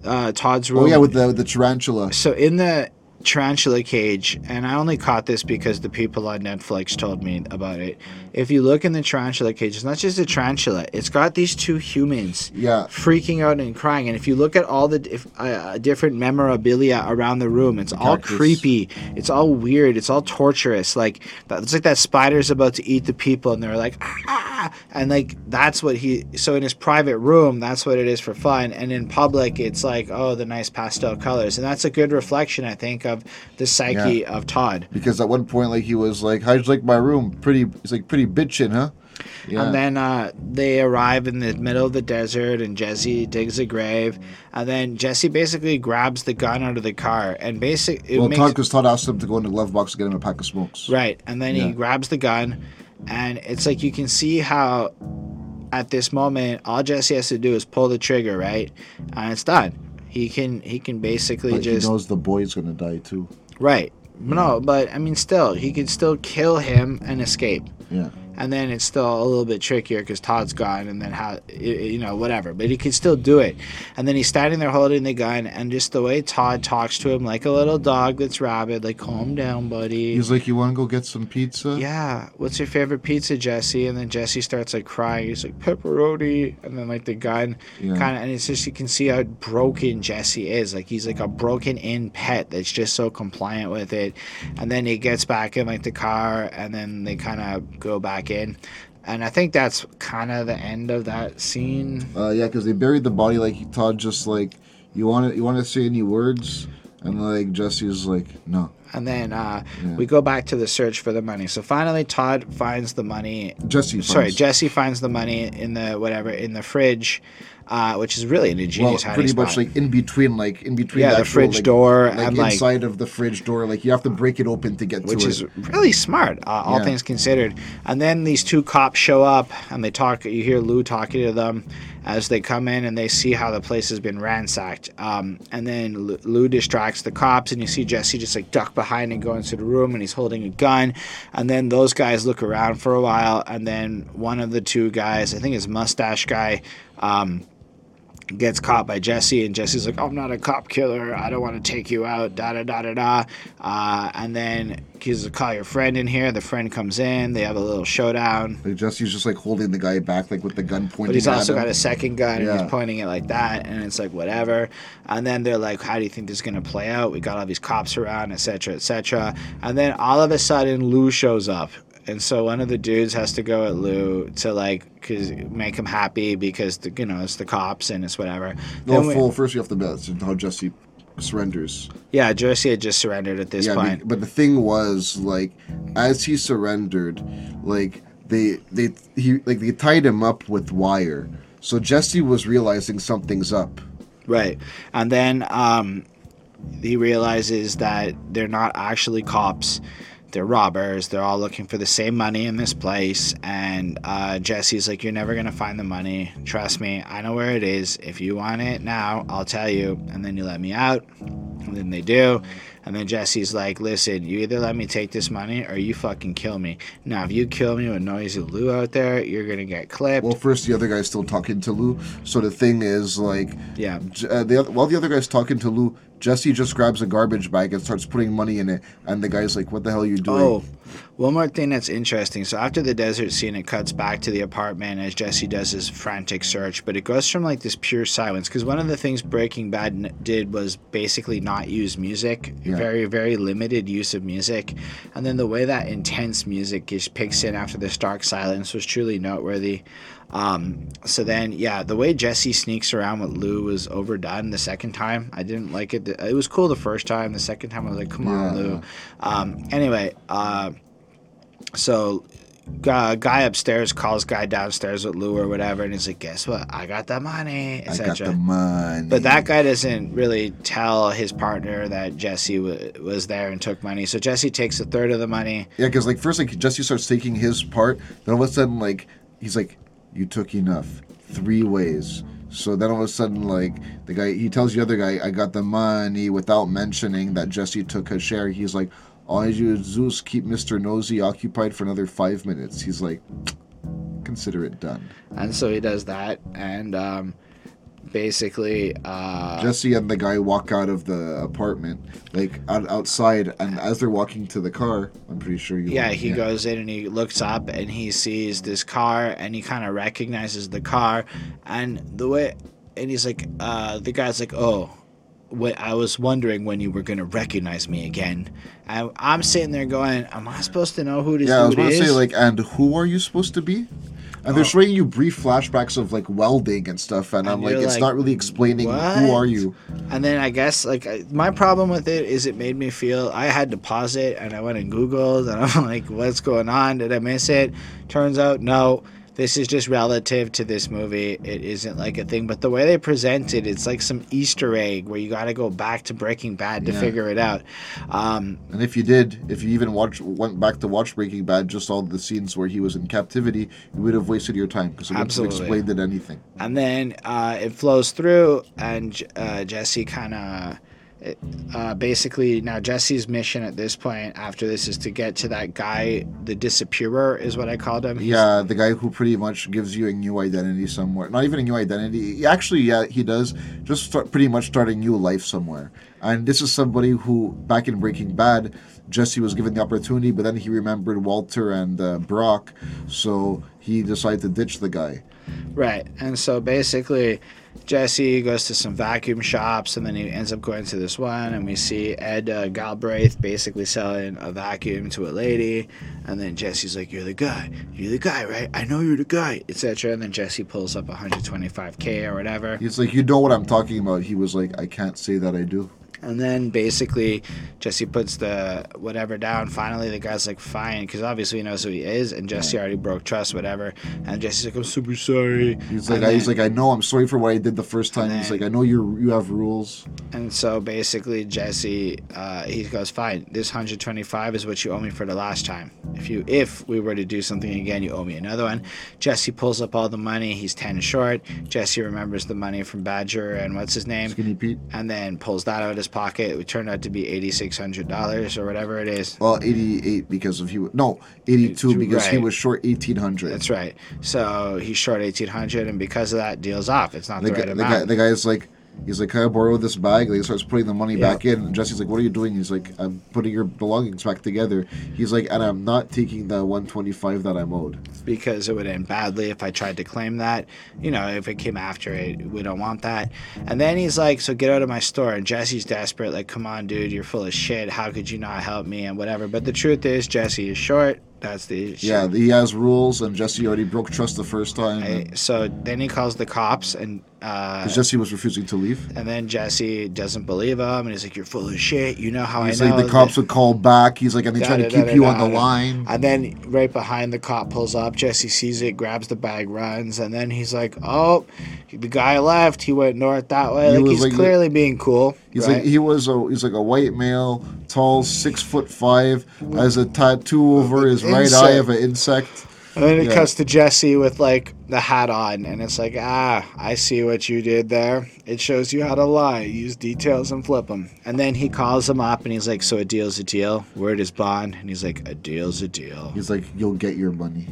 A: uh, Todd's room.
B: Oh yeah, with the the tarantula.
A: so in the tarantula cage, and I only caught this because the people on Netflix told me about it. If you look in the tarantula cage, it's not just a tarantula; it's got these two humans.
B: Yeah,
A: freaking out and crying. And if you look at all the if, uh, different memorabilia around the room, it's all
B: cactus.
A: creepy. It's all weird. It's all torturous. Like it's like that spider's about to eat the people, and they're like ah, and like that's what he. So in his private room, that's what it is for fun, and in public, it's like oh the nice pastel colors, and that's a good reflection, I think, of the psyche of Todd.
B: because at one point like he was like, "How'd you like my room? Pretty." He's like, "Pretty bitchin', huh?" Yeah.
A: And then uh, they arrive in the middle of the desert, and Jesse digs a grave. And then Jesse basically grabs the gun out of the car, and basically,
B: well,
A: makes,
B: Todd, because Todd asked him to go in the glove box to get him a pack of smokes.
A: right. And then
B: Yeah.
A: he grabs the gun, and it's like you can see how, at this moment, all Jesse has to do is pull the trigger, right, and it's done. He can he can basically
B: But
A: just
B: he knows the boy's gonna die too.
A: right. No, but I mean, still, he could still kill him and escape.
B: Yeah.
A: And then it's still a little bit trickier because Todd's gone, and then how you know whatever. But he can still do it, and then he's standing there holding the gun, and just the way Todd talks to him like a little dog that's rabid, like calm down, buddy.
B: He's like, "You want to go get some pizza?"
A: yeah, what's your favorite pizza, Jesse? And then Jesse starts like crying. He's like pepperoni, and then like the gun
B: Yeah.
A: kind of, and it's just you can see how broken Jesse is. Like he's like a broken in pet that's just so compliant with it. And then he gets back in like the car, and then they kind of go back in. And I think that's kind of the end of that scene.
B: Uh, yeah, because they buried the body. Like Todd just like, "You want to? You want to say any words?" And like Jesse's like, "No."
A: And then uh,
B: Yeah.
A: we go back to the search for the money. So finally, Todd finds the money
B: Jesse.
A: sorry, Jesse finds the money in the whatever in the fridge, uh, which is really an ingenious hiding
B: pretty
A: spot.
B: much like in between, like in between.
A: Yeah, the
B: actual,
A: fridge
B: like-
A: door
B: like
A: and, like-
B: inside of the fridge door. Like you have to break it open to get
A: which
B: to it.
A: Which is really smart, uh, all
B: Yeah.
A: things considered. And then these two cops show up and they talk. You hear Lou talking to them as they come in and they see how the place has been ransacked. Um, and then Lou- Lou distracts the cops, and you see Jesse just like duck behind and go into the room, and he's holding a gun. And then those guys look around for a while, and then one of the two guys, I think it's mustache guy. Um, gets caught by Jesse, and Jesse's like, "I'm not a cop killer. I don't want to take you out." Da da da da da. Uh, and then he's like, "Call your friend in here." The friend comes in. They have a little showdown.
B: Like Jesse's just like holding the guy back, like with the gun pointing.
A: But he's
B: at
A: also got a second gun and he's pointing it like that, and it's like whatever. And then they're like, "How do you think this is gonna play out?" We got all these cops around, etc., etc. And then all of a sudden, Lou shows up, and so one of the dudes has to go at Lou to like, cause make him happy because the, you know it's the cops and it's whatever.
B: No,
A: Then we-
B: full. First, you have to bet how Jesse surrenders.
A: yeah, Jesse had just surrendered at this
B: Yeah,
A: point.
B: but, but the thing was like, as he surrendered, like they they he like they tied him up with wire. So Jesse was realizing something's up.
A: Right. And then um, he realizes that they're not actually cops. They're robbers. They're all looking for the same money in this place. And uh, Jesse's like, You're never going to find the money. Trust me. I know where it is. If you want it now, I'll tell you. And then you let me out. And then they do. And then Jesse's like, Listen, you either let me take this money or you fucking kill me. Now, if you kill me with Noisy Lou out there, you're going to get clipped.
B: Well, first the other guy's still talking to Lou. So the thing is like,
A: yeah.
B: Uh, the, while the other guy's talking to Lou, Jesse just grabs a garbage bag and starts putting money in it. And the guy's like, "What the hell are you doing?"
A: Oh, one more thing that's interesting. So after the desert scene, it cuts back to the apartment as Jesse does his frantic search, but it goes from like this pure silence because one of the things Breaking Bad n- did was basically not use music,
B: Yeah.
A: very very limited use of music, and then the way that intense music just picks in after this dark silence was truly noteworthy. Um, so then, yeah, the way Jesse sneaks around with Lou was overdone the second time. I didn't like it. It was cool the first time. The second time, I was like, "Come on,
B: Yeah.
A: Lou." Um, anyway, uh, so uh, guy upstairs calls guy downstairs with Lou or whatever, and he's like, "Guess what? I got the money,
B: I got
A: etc."
B: the money.
A: But that guy doesn't really tell his partner that Jesse w- was there and took money. So Jesse takes a third of the money.
B: Yeah, because like first like Jesse starts taking his part, then all of a sudden like he's like, "You took enough, three ways." So then all of a sudden like the guy he tells the other guy, "I got the money," without mentioning that Jesse took his share. He's like, "All I do is Zeus keep Mister Nosy occupied for another five minutes." He's like, "Consider it done."
A: And so he does that, and um, basically, uh,
B: Jesse and the guy walk out of the apartment, like out, outside, and as they're walking to the car, I'm pretty sure you.
A: yeah, he goes in and he looks up and he sees this car and he kind of recognizes the car, and the way, and he's like, uh, the guy's like, oh. What I was wondering when you were gonna recognize me again. And I'm sitting there going, "Am I supposed to know who this
B: Yeah, I was
A: dude
B: going to
A: is?"
B: say like, and who are you supposed to be? And
A: Oh.
B: they're showing you brief flashbacks of like welding and stuff, and, I'm
A: And
B: like, it's
A: like,
B: not really explaining who are you.
A: And then I guess like I- my problem with it is it made me feel I had to pause it and I went and googled and *laughs* I'm like, what's going on? Did I miss it? Turns out no. This is just relative to this movie. It isn't like a thing, but the way they present it, it's like some Easter egg where you got to go back to Breaking Bad to
B: Yeah.
A: figure it out. Um,
B: And if you did, if you even watch went back to watch Breaking Bad, just all the scenes where he was in captivity, you would have wasted your time because it wouldn't have explained it anything.
A: and then uh, it flows through, and uh, Jesse kind of uh, basically, now Jesse's mission at this point, after this, is to get to that guy, the disappearer, is what I called him. He's-
B: Yeah, the guy who pretty much gives you a new identity somewhere. Not even a new identity. Actually, yeah, he does. Just start pretty much start a new life somewhere. And this is somebody who, back in Breaking Bad, Jesse was given the opportunity, but then he remembered Walter and uh, Brock, so he decided to ditch the guy.
A: Right. And so basically, Jesse goes to some vacuum shops and then he ends up going to this one. And we see Ed uh, Galbraith basically selling a vacuum to a lady. And then Jesse's like, You're the guy. You're the guy, right? I know you're the guy, etc. And then Jesse pulls up 125K or whatever.
B: He's like, You know what I'm talking about. He was like, I can't say that I do.
A: And then basically, Jesse puts the whatever down. Finally, the guy's like, fine, because obviously he knows who he is. And Jesse already broke trust, whatever. And Jesse's like, I'm super sorry.
B: He's like,
A: And
B: I, he's
A: then-
B: like, I know. I'm sorry for what I did the first time. He's like, I know you you have rules.
A: And so basically, Jesse, uh, he goes, "Fine, this 125 is what you owe me for the last time. If you, if we were to do something again, you owe me another one." Jesse pulls up all the money. He's 10 short. Jesse remembers the money from Badger and what's his name,
B: Skinny Pete.
A: and then pulls that out of his pocket. It turned out to be 8,600 dollars or whatever it is.
B: Well, 88 because of he was no 82 because he was short 1800.
A: That's right. So he's short 1,800, and because of that, deals off. It's not
B: the,
A: the,
B: guy,
A: right
B: the, guy,
A: amount.
B: the guy's like, he's like, can I borrow this bag? Like, he starts putting the money
A: Yeah.
B: back in. And Jesse's like, what are you doing? He's like, I'm putting your belongings back together. He's like, and I'm not taking the 125 that I'm owed.
A: because it would end badly if I tried to claim that. You know, if it came after it, we don't want that. And then he's like, So get out of my store. And Jesse's desperate, like, Come on, dude, you're full of shit. How could you not help me? And whatever. But the truth is, Jesse is short. That's the issue.
B: Yeah, he has rules, and Jesse already broke trust the first time.
A: I- so then he calls the cops, and uh,
B: Jesse was refusing to leave.
A: and then Jesse doesn't believe him, and he's like, "You're full of shit. You know how
B: He's
A: I know."
B: like, the cops
A: that-
B: would call back. He's like, and they try to keep you on the line.
A: And then right behind the cop pulls up. Jesse sees it, grabs the bag, runs, and then he's like, "Oh, the guy left. He went north that way.
B: He
A: Like
B: was
A: he's
B: like the-
A: clearly being cool."
B: He's
A: right?
B: like he was a he's like a white male, tall, six foot five, has a tattoo over his right
A: Insect.
B: eye of an insect.
A: And then it
B: yeah.
A: cuts to Jesse with like the hat on, and it's like, "Ah, I see what you did there. It shows you how to lie. Use details and flip them." And then he calls him up, and he's like, "So a deal's a deal. Word is bond." And he's like, "A deal's a deal."
B: He's like, you'll get your money.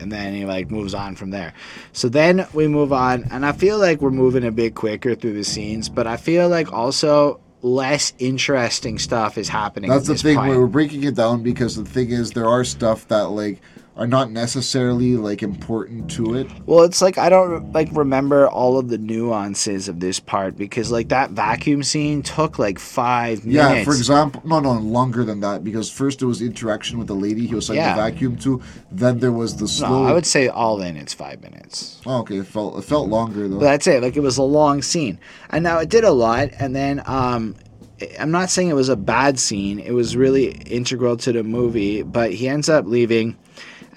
A: and then he like moves on from there. So then we move on, and I feel like we're moving a bit quicker through the scenes, but I feel like also less interesting stuff is happening.
B: That's
A: at
B: the thing. We're breaking it down because the thing is, there are stuff that like are not necessarily like important to it.
A: Well, it's like I don't like remember all of the nuances of this part because like that vacuum scene took like five minutes.
B: Yeah, for example, no, no, longer than that because first there was interaction with the lady he was selling
A: Yeah.
B: the vacuum to. Then there was the
A: no,
B: slow.
A: I would say all in it's five minutes.
B: oh, okay, it felt it felt longer though.
A: But that's it. Like it was a long scene, and now it did a lot. And then um, I'm not saying it was a bad scene. It was really integral to the movie. But he ends up leaving,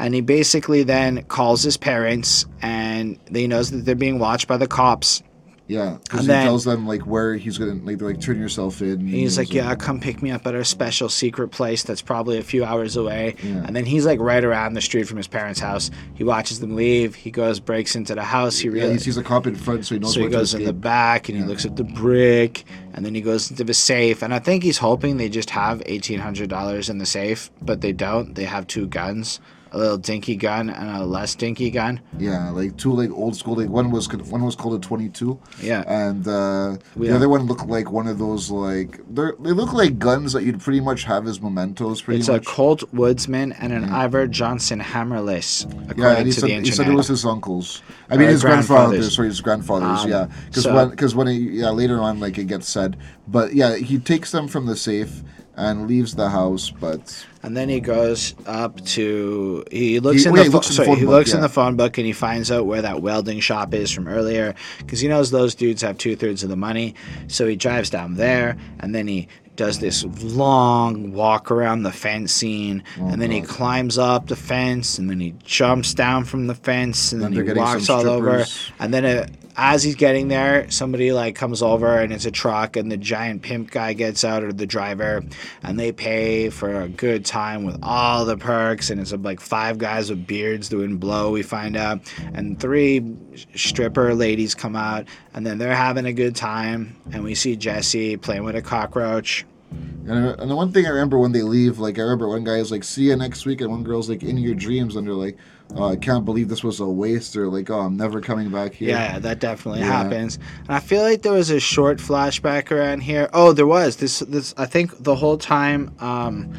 A: and he basically then calls his parents, and he knows that they're being watched by the cops.
B: yeah, because he
A: then-
B: tells them like where he's gonna like they're like turn yourself in.
A: And he's like, "Yeah, come pick me up at our special secret place that's probably a few hours away."
B: Yeah.
A: And then he's like right around the street from his parents' house. He watches them leave. He goes, breaks into the house. He
B: Yeah, he sees a cop in front, so he knows
A: So he goes in the back and he looks at the brick, and then he goes into the safe. And I think he's hoping they just have eighteen hundred dollars in the safe, but they don't. They have two guns, a little dinky gun and a less dinky gun.
B: Yeah, like two like old school. Like one was one was called a twenty two.
A: Yeah.
B: and uh, the
A: Yeah.
B: other one looked like one of those like they they look like guns that you'd pretty much have as mementos. Pretty
A: It's
B: much.
A: a Colt Woodsman and an Iver Johnson hammerless, according
B: yeah, and he
A: to
B: said, he said it was his uncle's. I mean, his grandfather's.
A: grandfather's.
B: Sorry, his grandfather's.
A: Um,
B: yeah, because
A: so-
B: when because when he, yeah later on like it gets said, but yeah, he takes them from the safe and leaves the house, but
A: And then he goes up to he looks
B: He-
A: in the,
B: he
A: pho-
B: looks in the phone
A: he
B: book,
A: looks in the phone book and he finds out where that welding shop is from earlier because he knows those dudes have two thirds of the money. So he drives down there and then he does this long walk around the fence scene. And then he climbs up the fence and then he jumps down from the fence and
B: Then
A: then, he walks all over. and then uh as he's getting there, somebody like comes over and it's a truck, and the giant pimp guy gets out or the driver, and they pay for a good time with all the perks, and it's like five guys with beards doing blow. We find out, and three stripper ladies come out, and then they're having a good time, and we see Jesse playing with a cockroach.
B: And, and the one thing I remember when they leave, like I remember one guy is like, "See you next week," and one girl's like, "In your dreams," and they're like, oh, "I can't believe this was a waste," or like, "Oh, I'm never coming back here."
A: Yeah, that definitely
B: Yeah.
A: happens. And I feel like there was a short flashback around here. Oh, there was. This this I think the whole time um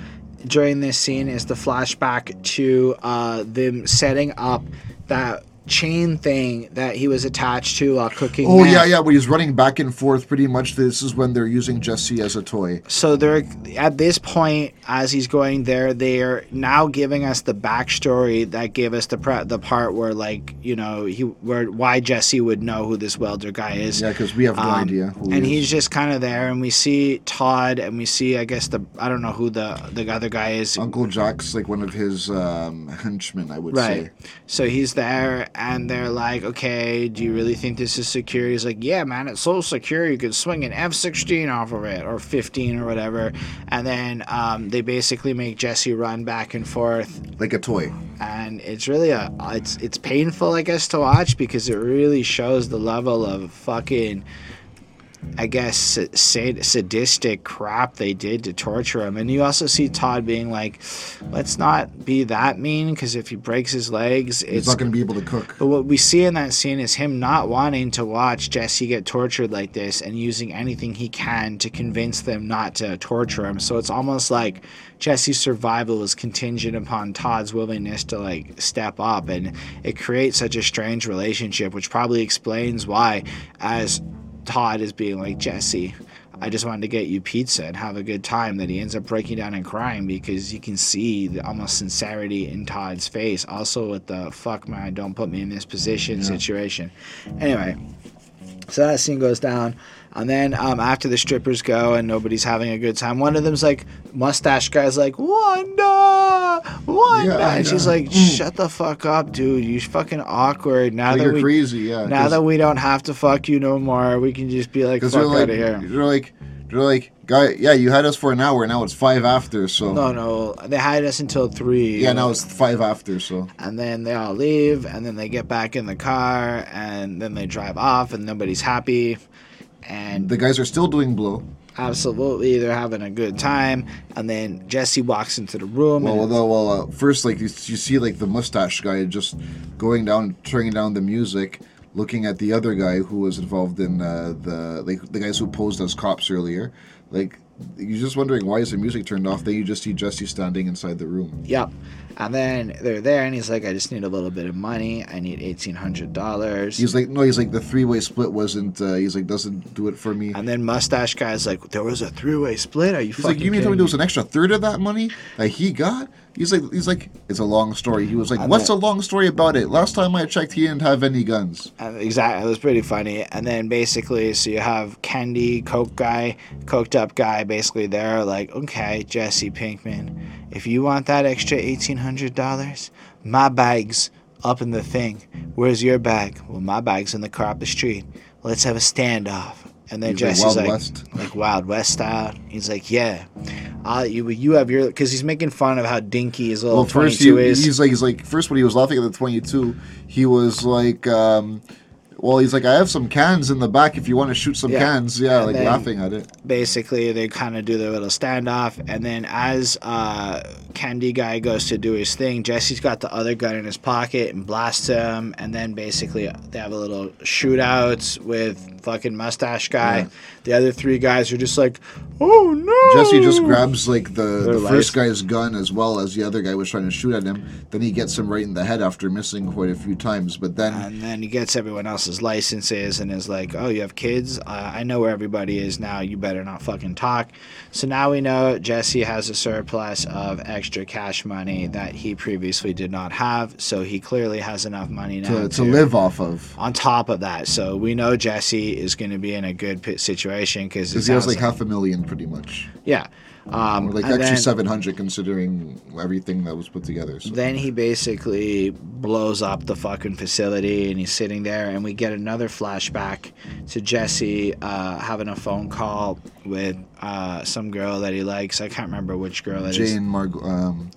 A: during this scene is the flashback to uh them setting up that chain thing that he was attached to while cooking.
B: Oh
A: meth.
B: yeah, yeah. When he's running back and forth, pretty much. This is when they're using Jesse as a toy.
A: So they're at this point, as he's going there, they're now giving us the backstory that gave us the pre- the part where, like, you know, he where why Jesse would know who this welder guy is.
B: Yeah, because we have no
A: Um,
B: idea. Who
A: and
B: he
A: he's just kind of there, and we see Todd, and we see, I guess the I don't know who the the other guy is.
B: Uncle Jack's like one of his um, henchmen, I would
A: Right.
B: say.
A: So he's there, and they're like, "Okay, do you really think this is secure?" He's like, "Yeah, man, it's so secure. You could swing an F-16 off of it, or 15, or whatever." And then um, they basically make Jesse run back and forth,
B: Like a toy.
A: and it's really a it's it's painful, I guess, to watch because it really shows the level of fucking. I guess sad- sadistic crap they did to torture him, and you also see Todd being like, "Let's not be that mean, because if he breaks his legs,
B: He's
A: it's
B: not going to be able to cook.
A: but what we see in that scene is him not wanting to watch Jesse get tortured like this and using anything he can to convince them not to torture him. So it's almost like Jesse's survival is contingent upon Todd's willingness to like step up and it creates such a strange relationship which probably explains why as Todd is being like Jesse I just wanted to get you pizza and have a good time. That he ends up breaking down and crying because you can see the almost sincerity in Todd's face. Also with the fuck man, don't put me in this position situation. Anyway, so that scene goes down, and then um, after the strippers go and nobody's having a good time, one of them's like, mustache guy's like, Wanda, Wanda,
B: Yeah,
A: and she's like, shut the fuck up, dude. You fucking awkward. Now
B: Like
A: that
B: you're
A: we
B: crazy, yeah.
A: now that we don't have to fuck you no more, we can just be like, fuck out
B: like,
A: of here.
B: they're like, they're like, guy, yeah, you had us for an hour. Now it's five after, so
A: No, no, they had us until three.
B: yeah, now it's five after, so
A: and then they all leave, and then they get back in the car, and then they drive off, and nobody's happy, and
B: the guys are still doing blow.
A: absolutely they're having a good time, and then Jesse walks into the room.
B: Well,
A: and
B: although, well, uh, first, like you, you see, like the mustache guy just going down, turning down the music, looking at the other guy who was involved in uh, the like the guys who posed as cops earlier. Like you're just wondering why is the music turned off? Then you just see Jesse standing inside the room.
A: Yep. And then they're there, and he's like, I just need a little bit of money. I need eighteen hundred dollars.
B: He's like, no, he's like the three way split wasn't. Uh, he's like doesn't do it for me.
A: And then mustache guy's like, there was a three-way split. Are you
B: He's like, you mean to tell me there was an extra third of that money that he got? He's like, he's like, it's a long story. He was like,
A: And
B: what's
A: then-
B: a long story about it? Last time I checked, he didn't have any guns.
A: Uh, exactly, it was pretty funny. And then basically, so you have Kandy, Coke guy, coked up guy, basically there, like, okay, Jesse Pinkman, if you want that extra eighteen hundred dollars, my bag's up in the thing. Where's your bag? Well, my bag's in the car up the street. Let's have a standoff. And then
B: He's like
A: Jesse's
B: Wild
A: like,
B: West.
A: like Wild West style. He's like, yeah, uh, you you have your because he's making fun of how dinky his little
B: Well, first
A: twenty two
B: he,
A: is.
B: he's like, he's like, first when he was laughing at the 22, he was like, um, well, he's like, I have some cans in the back if you want to shoot some
A: Yeah.
B: cans. Yeah,
A: And
B: like laughing at it.
A: basically they kind of do their little standoff and then as uh Kandy guy goes to do his thing jesse's got the other gun in his pocket and blasts him and then basically they have a little shootout with fucking mustache guy
B: Yeah.
A: The other three guys are just like oh no
B: Jesse just grabs like the, the first guy's gun as well as the other guy was trying to shoot at him. Then he gets him right in the head after missing quite a few times. But then
A: and then he gets everyone else's licenses and is like, "Oh, you have kids? Uh, I know where everybody is now. You better not fucking talk." So now we know Jesse has a surplus of extra cash money that he previously did not have. So he clearly has enough money now
B: to, to live off of.
A: On top of that, so we know Jesse is going to be in a good pit situation because
B: Because he has like half a million pretty much.
A: yeah. Um,
B: like actually
A: then-
B: 700 considering everything that was put together. So.
A: Then he basically blows up the fucking facility and he's sitting there, and we get another flashback to Jesse uh, having a phone call with uh, some girl that he likes. I can't remember which girl it is.
B: Jane Marg um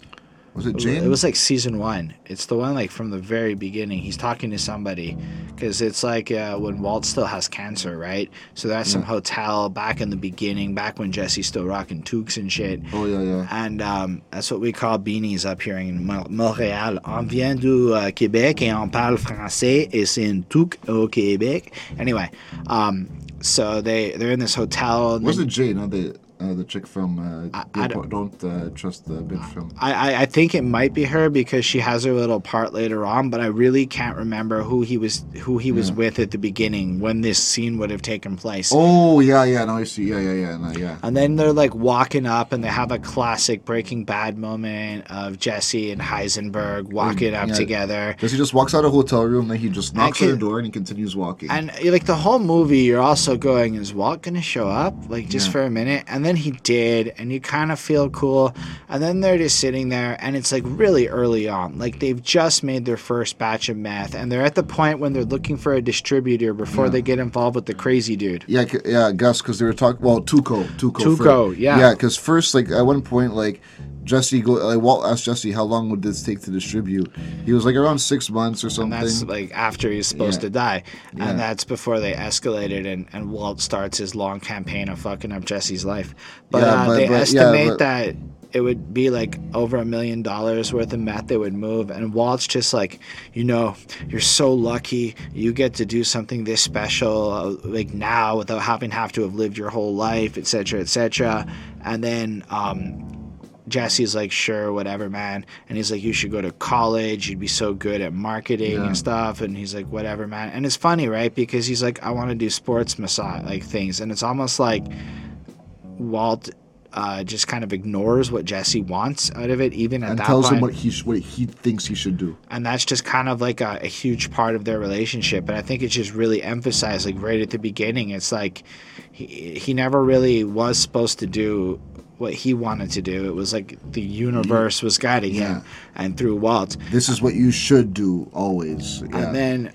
B: was it Jane?
A: It was like season one. It's the one like from the very beginning. He's talking to somebody because it's like uh, when Walt still has cancer, right? So they're at some hotel back in the beginning, back when Jesse's still rocking toques and shit.
B: oh yeah, yeah.
A: And um, that's what we call beanies up here in Montréal. On vient du uh, Québec et on parle français et c'est une toque au Québec. Anyway, um, so they they're in this hotel.
B: Was it Jane, not the uh, the chick from uh,
A: I
B: the
A: don't-
B: Don't, uh, Trust the Bitch film?
A: I, I, I think it might be her because she has her little part later on, but I really can't remember who he was who he was with at the beginning when this scene would have taken place.
B: Oh yeah, yeah. Now I see. Yeah, yeah, yeah, no, yeah.
A: And then they're like walking up, and they have a classic Breaking Bad moment of Jesse and Heisenberg walking up
B: yeah.
A: together.
B: Because he just walks out of a hotel room, then he just knocks on the door and he continues walking.
A: And like the whole movie, you're also going, is Walt gonna show up? Like just
B: Yeah.
A: for a minute, and then he did, and you kind of feel cool. And then they're just sitting there, and it's like really early on, like they've just made their first batch of meth, and they're at the point when they're looking for a distributor before
B: Yeah.
A: they get involved with the crazy dude.
B: Yeah, yeah, Gus, because they were talking. Well, Tuco, Tuco,
A: Tuco, yeah.
B: yeah. Because first, like at one point, like Jesse go, like Walt asked Jesse, "How long would this take to distribute?" He was like around six months or something.
A: And that's like after he's supposed
B: Yeah.
A: to die.
B: Yeah.
A: And that's before they escalated and, and Walt starts his long campaign of fucking up Jesse's life. But,
B: Yeah,
A: uh,
B: but-
A: they
B: but- yeah,
A: estimate
B: but-
A: that it would be like over a million dollars worth of meth they would move. And Walt's just like, you know, you're so lucky you get to do something this special uh, like now without having have to have lived your whole life, etc., etc. And then um, Jesse's like, sure, whatever, man. And he's like, you should go to college. You'd be so good at marketing
B: Yeah.
A: and stuff. And he's like, whatever, man. And it's funny, right? Because he's like, I want to do sports massage, like things. And it's almost like Walt uh, just kind of ignores what Jesse wants out of it, even at
B: and
A: that
B: tells
A: point.
B: him what he sh- what he thinks he should do.
A: and that's just kind of like a, a huge part of their relationship. And I think it's just really emphasized, like right at the beginning. It's like he, he never really was supposed to do what he wanted to do. It was like the universe was guiding
B: Yeah.
A: him, and through Walt.
B: This is what you should do always. Yeah.
A: And then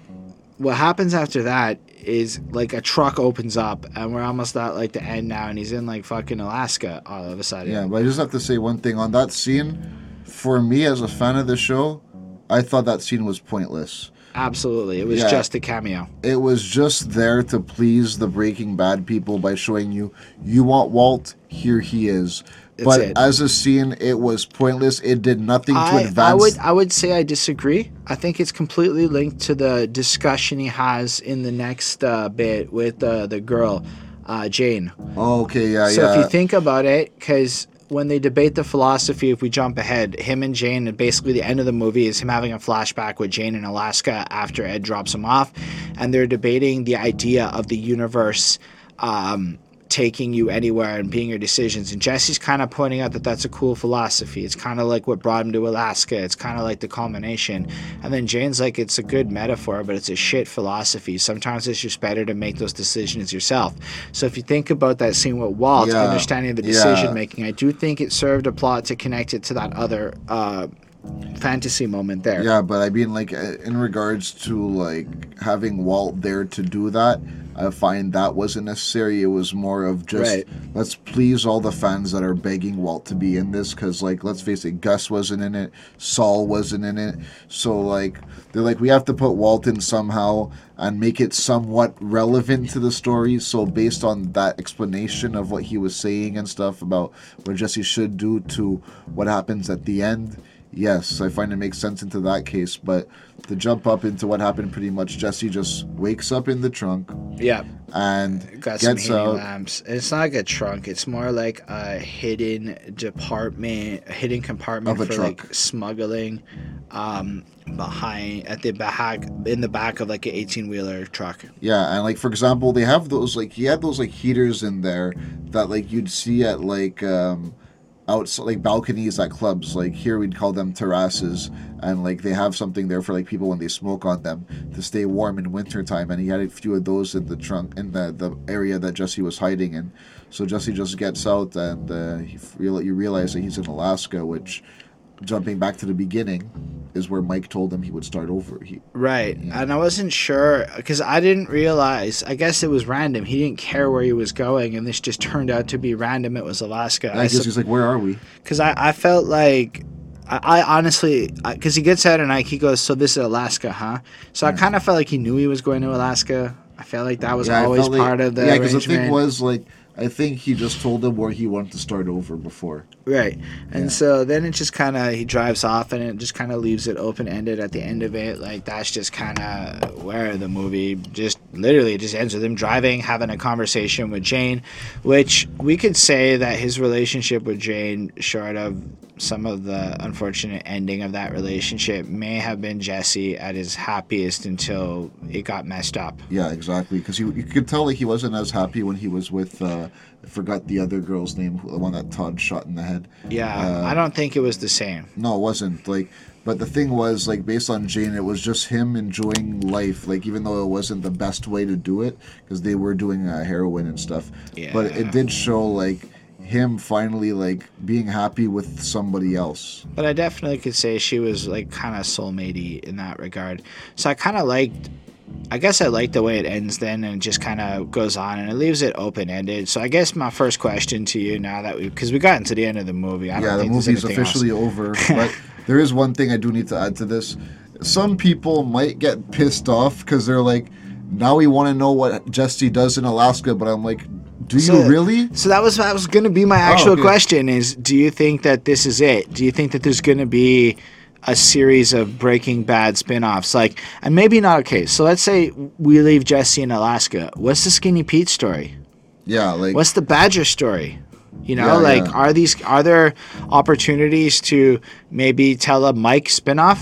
A: what happens after that is like a truck opens up, and we're almost at like the end now, and he's in like fucking Alaska all of a sudden.
B: yeah, but I just have to say one thing on that scene. For me, as a fan of the show, I thought that scene was pointless.
A: Absolutely, it was
B: Yeah.
A: just a cameo.
B: It was just there to please the Breaking Bad people by showing you you want Walt, here he is.
A: That's
B: but
A: it.
B: as a scene, it was pointless. It did nothing to advance.
A: I would I would say I disagree. I think it's completely linked to the discussion he has in the next uh, bit with uh, the girl, uh, Jane.
B: Oh, okay, yeah,
A: So
B: yeah.
A: So if you think about it, because when they debate the philosophy, if we jump ahead, him and Jane, and basically the end of the movie is him having a flashback with Jane in Alaska after Ed drops him off, and they're debating the idea of the universe. Um, taking you anywhere and being your decisions. And jesse's kind of pointing out that that's a cool philosophy. It's kind of like what brought him to alaska. It's kind of like the culmination. And then jane's like it's a good metaphor but it's a shit philosophy. Sometimes it's just better to make those decisions yourself. So if you think about that scene with walt
B: Yeah.
A: understanding the
B: Yeah.
A: decision making i do think it served a plot to connect it to that other uh, fantasy moment there
B: Yeah, but I mean, like, uh, in regards to like having Walt there to do that, I find that wasn't necessary. It was more of just
A: Right.
B: let's please all the fans that are begging Walt to be in this, because like, let's face it, Gus wasn't in it, Saul wasn't in it, so like, they're like, we have to put Walt in somehow and make it somewhat relevant to the story. So based on that explanation of what he was saying and stuff about what Jesse should do to what happens at the end yes, I find it makes sense into that case. But to jump up into what happened, pretty much Jesse just wakes up in the trunk
A: yeah
B: and
A: got some hidden
B: out.
A: lamps. It's not like a trunk. It's more like a hidden department, a hidden compartment
B: Of a
A: for like smuggling, um, behind at the back in the back of like an eighteen wheeler truck.
B: Yeah, and like for example, they have those like he had those like heaters in there that like you'd see at like um out like balconies at clubs. Like here we'd call them terraces, and like they have something there for like people when they smoke on them to stay warm in wintertime. And he had a few of those in the trunk in the the area that Jesse was hiding in. So Jesse just gets out, and uh, he you realize that he's in Alaska, which jumping back to the beginning is where Mike told him he would start over. He,
A: Right. And I wasn't sure because I didn't realize. I guess it was random. He didn't care where he was going, and this just turned out to be random. It was Alaska.
B: I guess he's like, "Where are we?"
A: Because I, I felt like. I, I honestly, because he gets out and like he goes, so this is Alaska, huh? So I kind of felt like he knew he was going to Alaska. I felt like that was
B: Yeah,
A: always
B: like-
A: part of the
B: yeah. Because the thing was like, I think he just told him where he wanted to start over before.
A: Right. And
B: Yeah.
A: so then it just kind of, he drives off and it just kind of leaves it open ended at the end of it. Like, that's just kind of where the movie just literally just ends with him driving, having a conversation with Jane, which we could say that his relationship with Jane, short of some of the unfortunate ending of that relationship, may have been Jesse at his happiest until it got messed up.
B: Yeah, exactly. Because you could tell like he wasn't as happy when he was with. Uh, I forgot the other girl's name, the one that Todd shot in the head.
A: Yeah.
B: Uh,
A: I don't think it was the same.
B: No, it wasn't. Like, but the thing was, like, based on Jane, it was just him enjoying life. Like, even though it wasn't the best way to do it, because they were doing uh, heroin and stuff.
A: Yeah.
B: But it did show like him finally like being happy with somebody else.
A: But I definitely could say she was like kind of soulmatey in that regard. So I kind of liked. I guess I like the way it ends then and it just kind of goes on and it leaves it open ended. So I guess my first question to you now that we because we got into the end of the movie. I don't
B: yeah, the movie's
A: anything else.
B: officially over. *laughs* But there is one thing I do need to add to this. Some people might get pissed off because they're like, now we want to know what Jesse does in Alaska. But I'm like, do you
A: So-
B: really?
A: So that was that was going to be my oh, actual
B: Oh,
A: question is do you think that this is it? Do you think that there's going to be a series of Breaking Bad spin-offs like and maybe not okay. So let's say we leave Jesse in Alaska. What's the Skinny Pete story?
B: Yeah, like
A: What's the Badger story? You know,
B: Yeah,
A: like
B: yeah.
A: are these are there opportunities to maybe tell a Mike spinoff?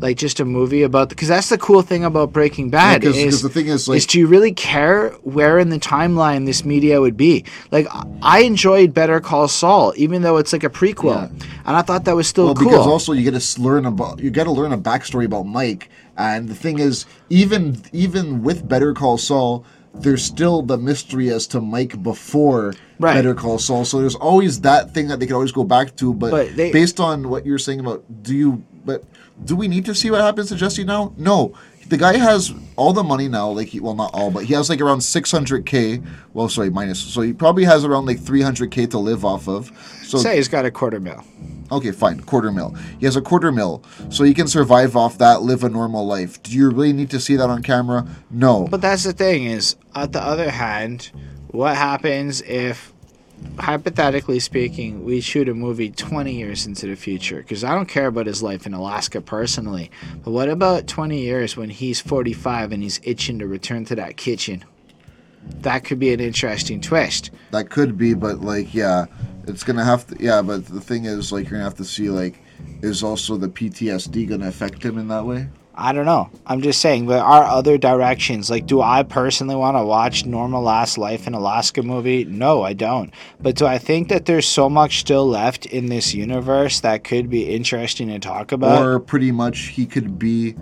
A: Like just a movie about because that's the cool thing about Breaking Bad
B: because
A: is,
B: the thing is like
A: is do you really care where in the timeline this media would be? Like I- I enjoyed Better Call Saul, even though it's like a prequel,
B: Yeah.
A: and I thought that was still
B: well,
A: cool.
B: because also you get to learn about you got to learn a backstory about Mike, and the thing is, even even with Better Call Saul, there's still the mystery as to Mike before
A: Right.
B: Better Call Saul. So there's always that thing that they can always go back to. But,
A: But they-
B: based on what you're saying about, do you? But do we need to see what happens to Jesse now? No. The guy has all the money now, like he, well, not all, but he has like around 600k. Well, sorry, minus. So he probably has around like 300k to live off of. So
A: Say he's got a quarter mil.
B: Okay, fine. Quarter mil. He has a quarter mil, so he can survive off that, live a normal life. Do you really need to see that on camera? No.
A: But that's the thing is, on the other hand, what happens if, hypothetically speaking, we shoot a movie 20 years into the future? Because I don't care about his life in Alaska personally. But what about 20 years when he's 45 and he's itching to return to that kitchen? That could be an interesting twist.
B: that could be, but like, yeah, it's gonna have to. Yeah, but the thing is, like, you're gonna have to see, like, is also the PTSD gonna affect him in that way?
A: I don't know. I'm just saying there are other directions. Like, do I personally want to watch Normal Last Life in Alaska movie? No, I don't. But do I think that there's so much still left in this universe that could be interesting to talk about?
B: or pretty much he could be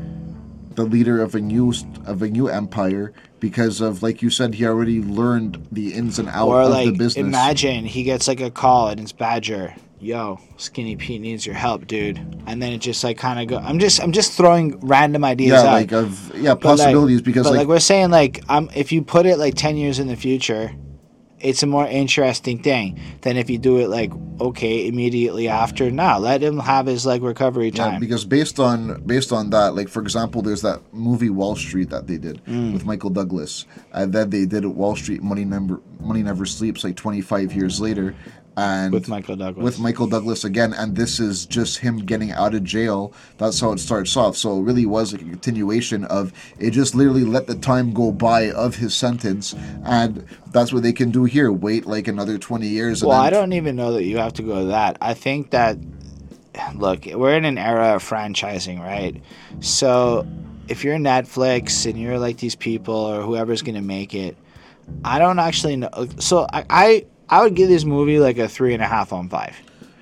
B: the leader of a new of a new empire because of, like you said, he already learned the ins and outs of
A: like,
B: the business.
A: imagine he gets like a call and it's Badger. Yo, Skinny Pete needs your help, dude. And then it just like kind of go. I'm just I'm just throwing random ideas
B: yeah,
A: out.
B: like of yeah
A: But, like-
B: possibilities because
A: but
B: like,
A: like, we're saying like um if you put it like 10 years in the future it's a more interesting thing than if you do it like okay immediately after now let him have his like recovery
B: Yeah,
A: time
B: because based on based on that, like for example, there's that movie Wall Street that they did
A: Mm.
B: with Michael Douglas, and then they did Wall Street Money Never Money Never Sleeps like 25 years later, and
A: with michael douglas
B: with Michael Douglas again, and this is just him getting out of jail. That's how it starts off. So it really was like a continuation of it. Just literally let the time go by of his sentence, and that's what they can do here. Wait like another 20 years. And
A: well i don't even know that you have to go that i think that look we're in an era of franchising right so if you're netflix and you're like these people or whoever's gonna make it i don't actually know so i i, I would give this movie like a three and a half on five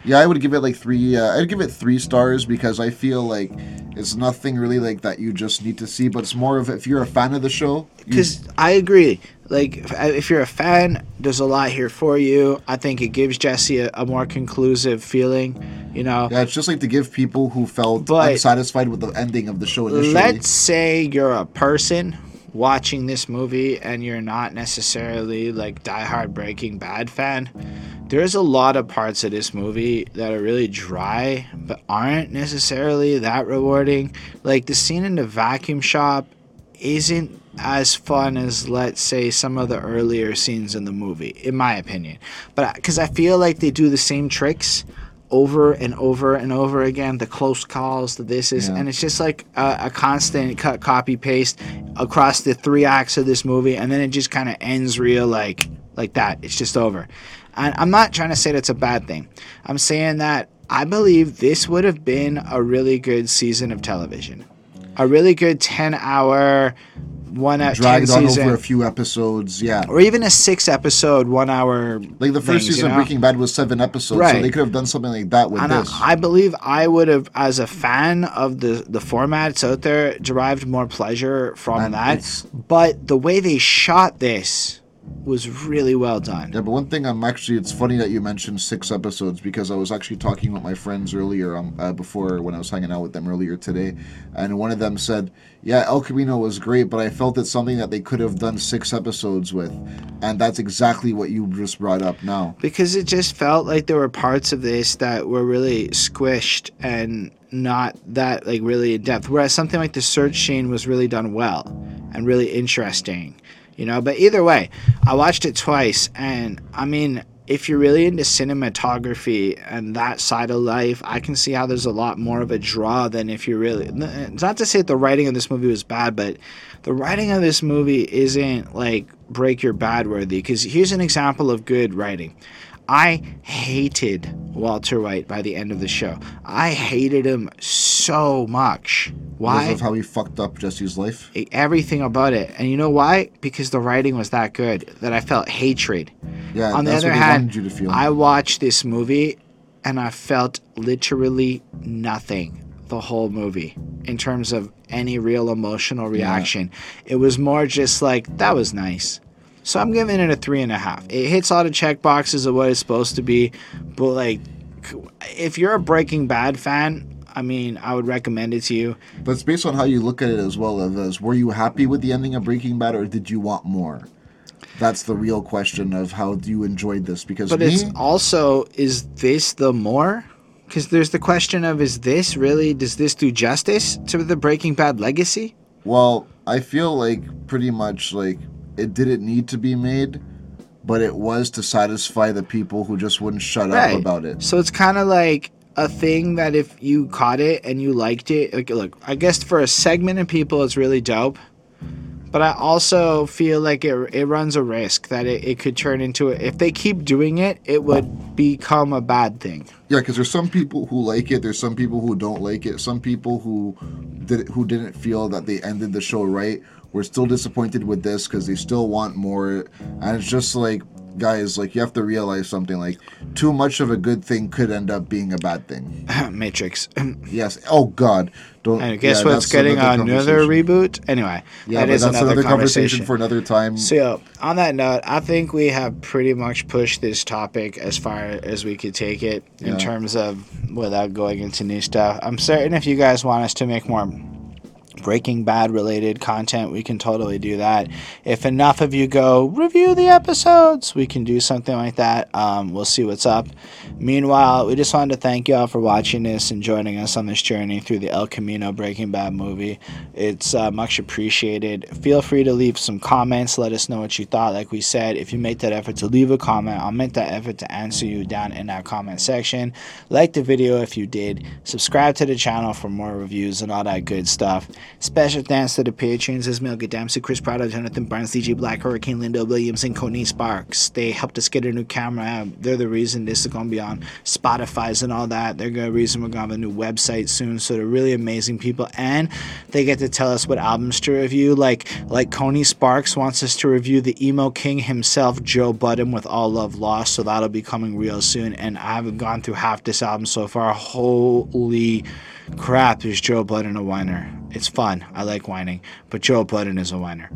B: Yeah, I would give it like three. Uh, I'd give it three stars because I feel like it's nothing really like that you just need to see, but it's more of if you're a fan of the show. you-
A: Because I agree. Like, if, if you're a fan, there's a lot here for you. I think it gives Jesse a, a more conclusive feeling. You know,
B: yeah, it's just like to give people who felt
A: But-
B: unsatisfied with the ending of the show initially.
A: let's say you're a person watching this movie and you're not necessarily like diehard Breaking Bad fan. There's a lot of parts of this movie that are really dry, but aren't necessarily that rewarding. Like the scene in the vacuum shop isn't as fun as let's say some of the earlier scenes in the movie in my opinion but because i feel like they do the same tricks over and over and over again the close calls the this is
B: Yeah.
A: and it's just like a, a constant cut copy paste across the three acts of this movie and then it just kind of ends real like like that. It's just over. And i'm not trying to say that's a bad thing. I'm saying that i believe this would have been a really good season of television. A really good 10 hour one out 10
B: dragged on
A: season
B: over a few episodes. Yeah,
A: or even a six episode one hour
B: like the first
A: things, you
B: season
A: know?
B: of Breaking Bad was seven episodes, so they could have done something like that with
A: and I,
B: this.
A: I believe I would have, as a fan of the the formats out there, derived more pleasure from
B: And
A: that. But the way they shot this was really well done.
B: Yeah, but one thing I'm actually, it's funny that you mentioned six episodes because I was actually talking with my friends earlier, um, uh, before when I was hanging out with them earlier today, and one of them said, "Yeah, El Camino was great, but I felt it's something that they could have done six episodes with," and that's exactly what you just brought up now.
A: because it just felt like there were parts of this that were really squished and not that like really in depth whereas something like the search scene was really done well and really interesting you know but either way i watched it twice and i mean if you're really into cinematography and that side of life i can see how there's a lot more of a draw than if you're really it's not to say the writing of this movie was bad but the writing of this movie isn't like Breaking Bad worthy because here's an example of good writing I hated Walter White by the end of the show. I hated him so much. Why?
B: Because of how he fucked up Jesse's life.
A: Everything about it. And you know why? Because the writing was that good that I felt hatred.
B: Yeah,
A: On the
B: that's
A: other hand,
B: you to feel.
A: I watched this movie and I felt literally nothing the whole movie in terms of any real emotional reaction. It was more just like, that was nice. So I'm giving it a three and a half. It hits all the check boxes of what it's supposed to be, but like, if you're a Breaking Bad fan, I mean, I would recommend it to you.
B: But it's based on how you look at it as well. As were you happy with the ending of Breaking Bad, or did you want more? That's the real question of how you enjoyed this. Because
A: But
B: me,
A: it's also, is this the more? Because there's the question of, is this really, does this do justice to the Breaking Bad legacy?
B: Well, I feel like pretty much like it didn't need to be made, but it was to satisfy the people who just wouldn't shut up about it.
A: So it's kind of like a thing that if you caught it and you liked it, like, look, I guess for a segment of people, it's really dope. But I also feel like it, it runs a risk that it, it could turn into, a if they keep doing it, it would become a bad thing.
B: Yeah, because there's some people who like it. There's some people who don't like it. Some people who did who didn't feel that they ended the show right. We're still disappointed with this because they still want more. And it's just like, guys, like you have to realize something. Like too much of a good thing could end up being a bad thing. *laughs*
A: Matrix. *clears throat*
B: Yes. Oh God. Don't.
A: and guess
B: yeah,
A: what's getting another,
B: conversation.
A: reboot? Anyway,
B: Yeah,
A: that is
B: that's
A: another, conversation.
B: for another time.
A: So, yeah, on that note, I think we have pretty much pushed this topic as far as we could take it in
B: Yeah.
A: terms of without going into new stuff. I'm certain if you guys want us to make more Breaking Bad related content, we can totally do that. If enough of you go review the episodes, we can do something like that. Um, we'll see what's up. Meanwhile, we just wanted to thank you all for watching this and joining us on this journey through the El Camino Breaking Bad movie. It's uh, much appreciated. Feel free to leave some comments. Let us know what you thought. Like we said, if you make that effort to leave a comment, I'll make that effort to answer you down in that comment section. Like the video if you did. Subscribe to the channel for more reviews and all that good stuff. Special thanks to the patrons Ismail Gadamsi, Chris Prado, Jonathan Barnes, DJ Black, Hurricane Lindo Williams, and Coney Sparks. They helped us get a new camera. They're the reason this is going to be on Spotify's and all that. They're the reason we're going to have a new website soon. So they're really amazing people. And they get to tell us what albums to review. Like, like Coney Sparks wants us to review the emo king himself, Joe Budden, with All Love Lost. So that'll be coming real soon. And I haven't gone through half this album so far. Holy crap, is Joe Budden a whiner? It's fun. I like whining, but Joe Budden is a whiner.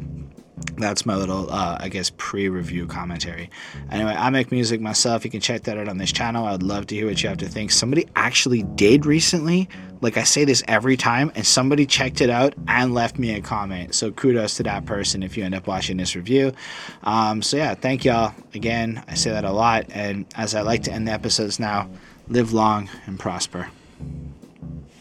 A: That's my little, uh, I guess, pre-review commentary. Anyway, I make music myself. You can check that out on this channel. I'd love to hear what you have to think. Somebody actually did recently. Like I say this every time, and somebody checked it out and left me a comment. So kudos to that person if you end up watching this review. Um, so yeah, thank y'all again. I say that a lot, and as I like to end the episodes now, live long and prosper.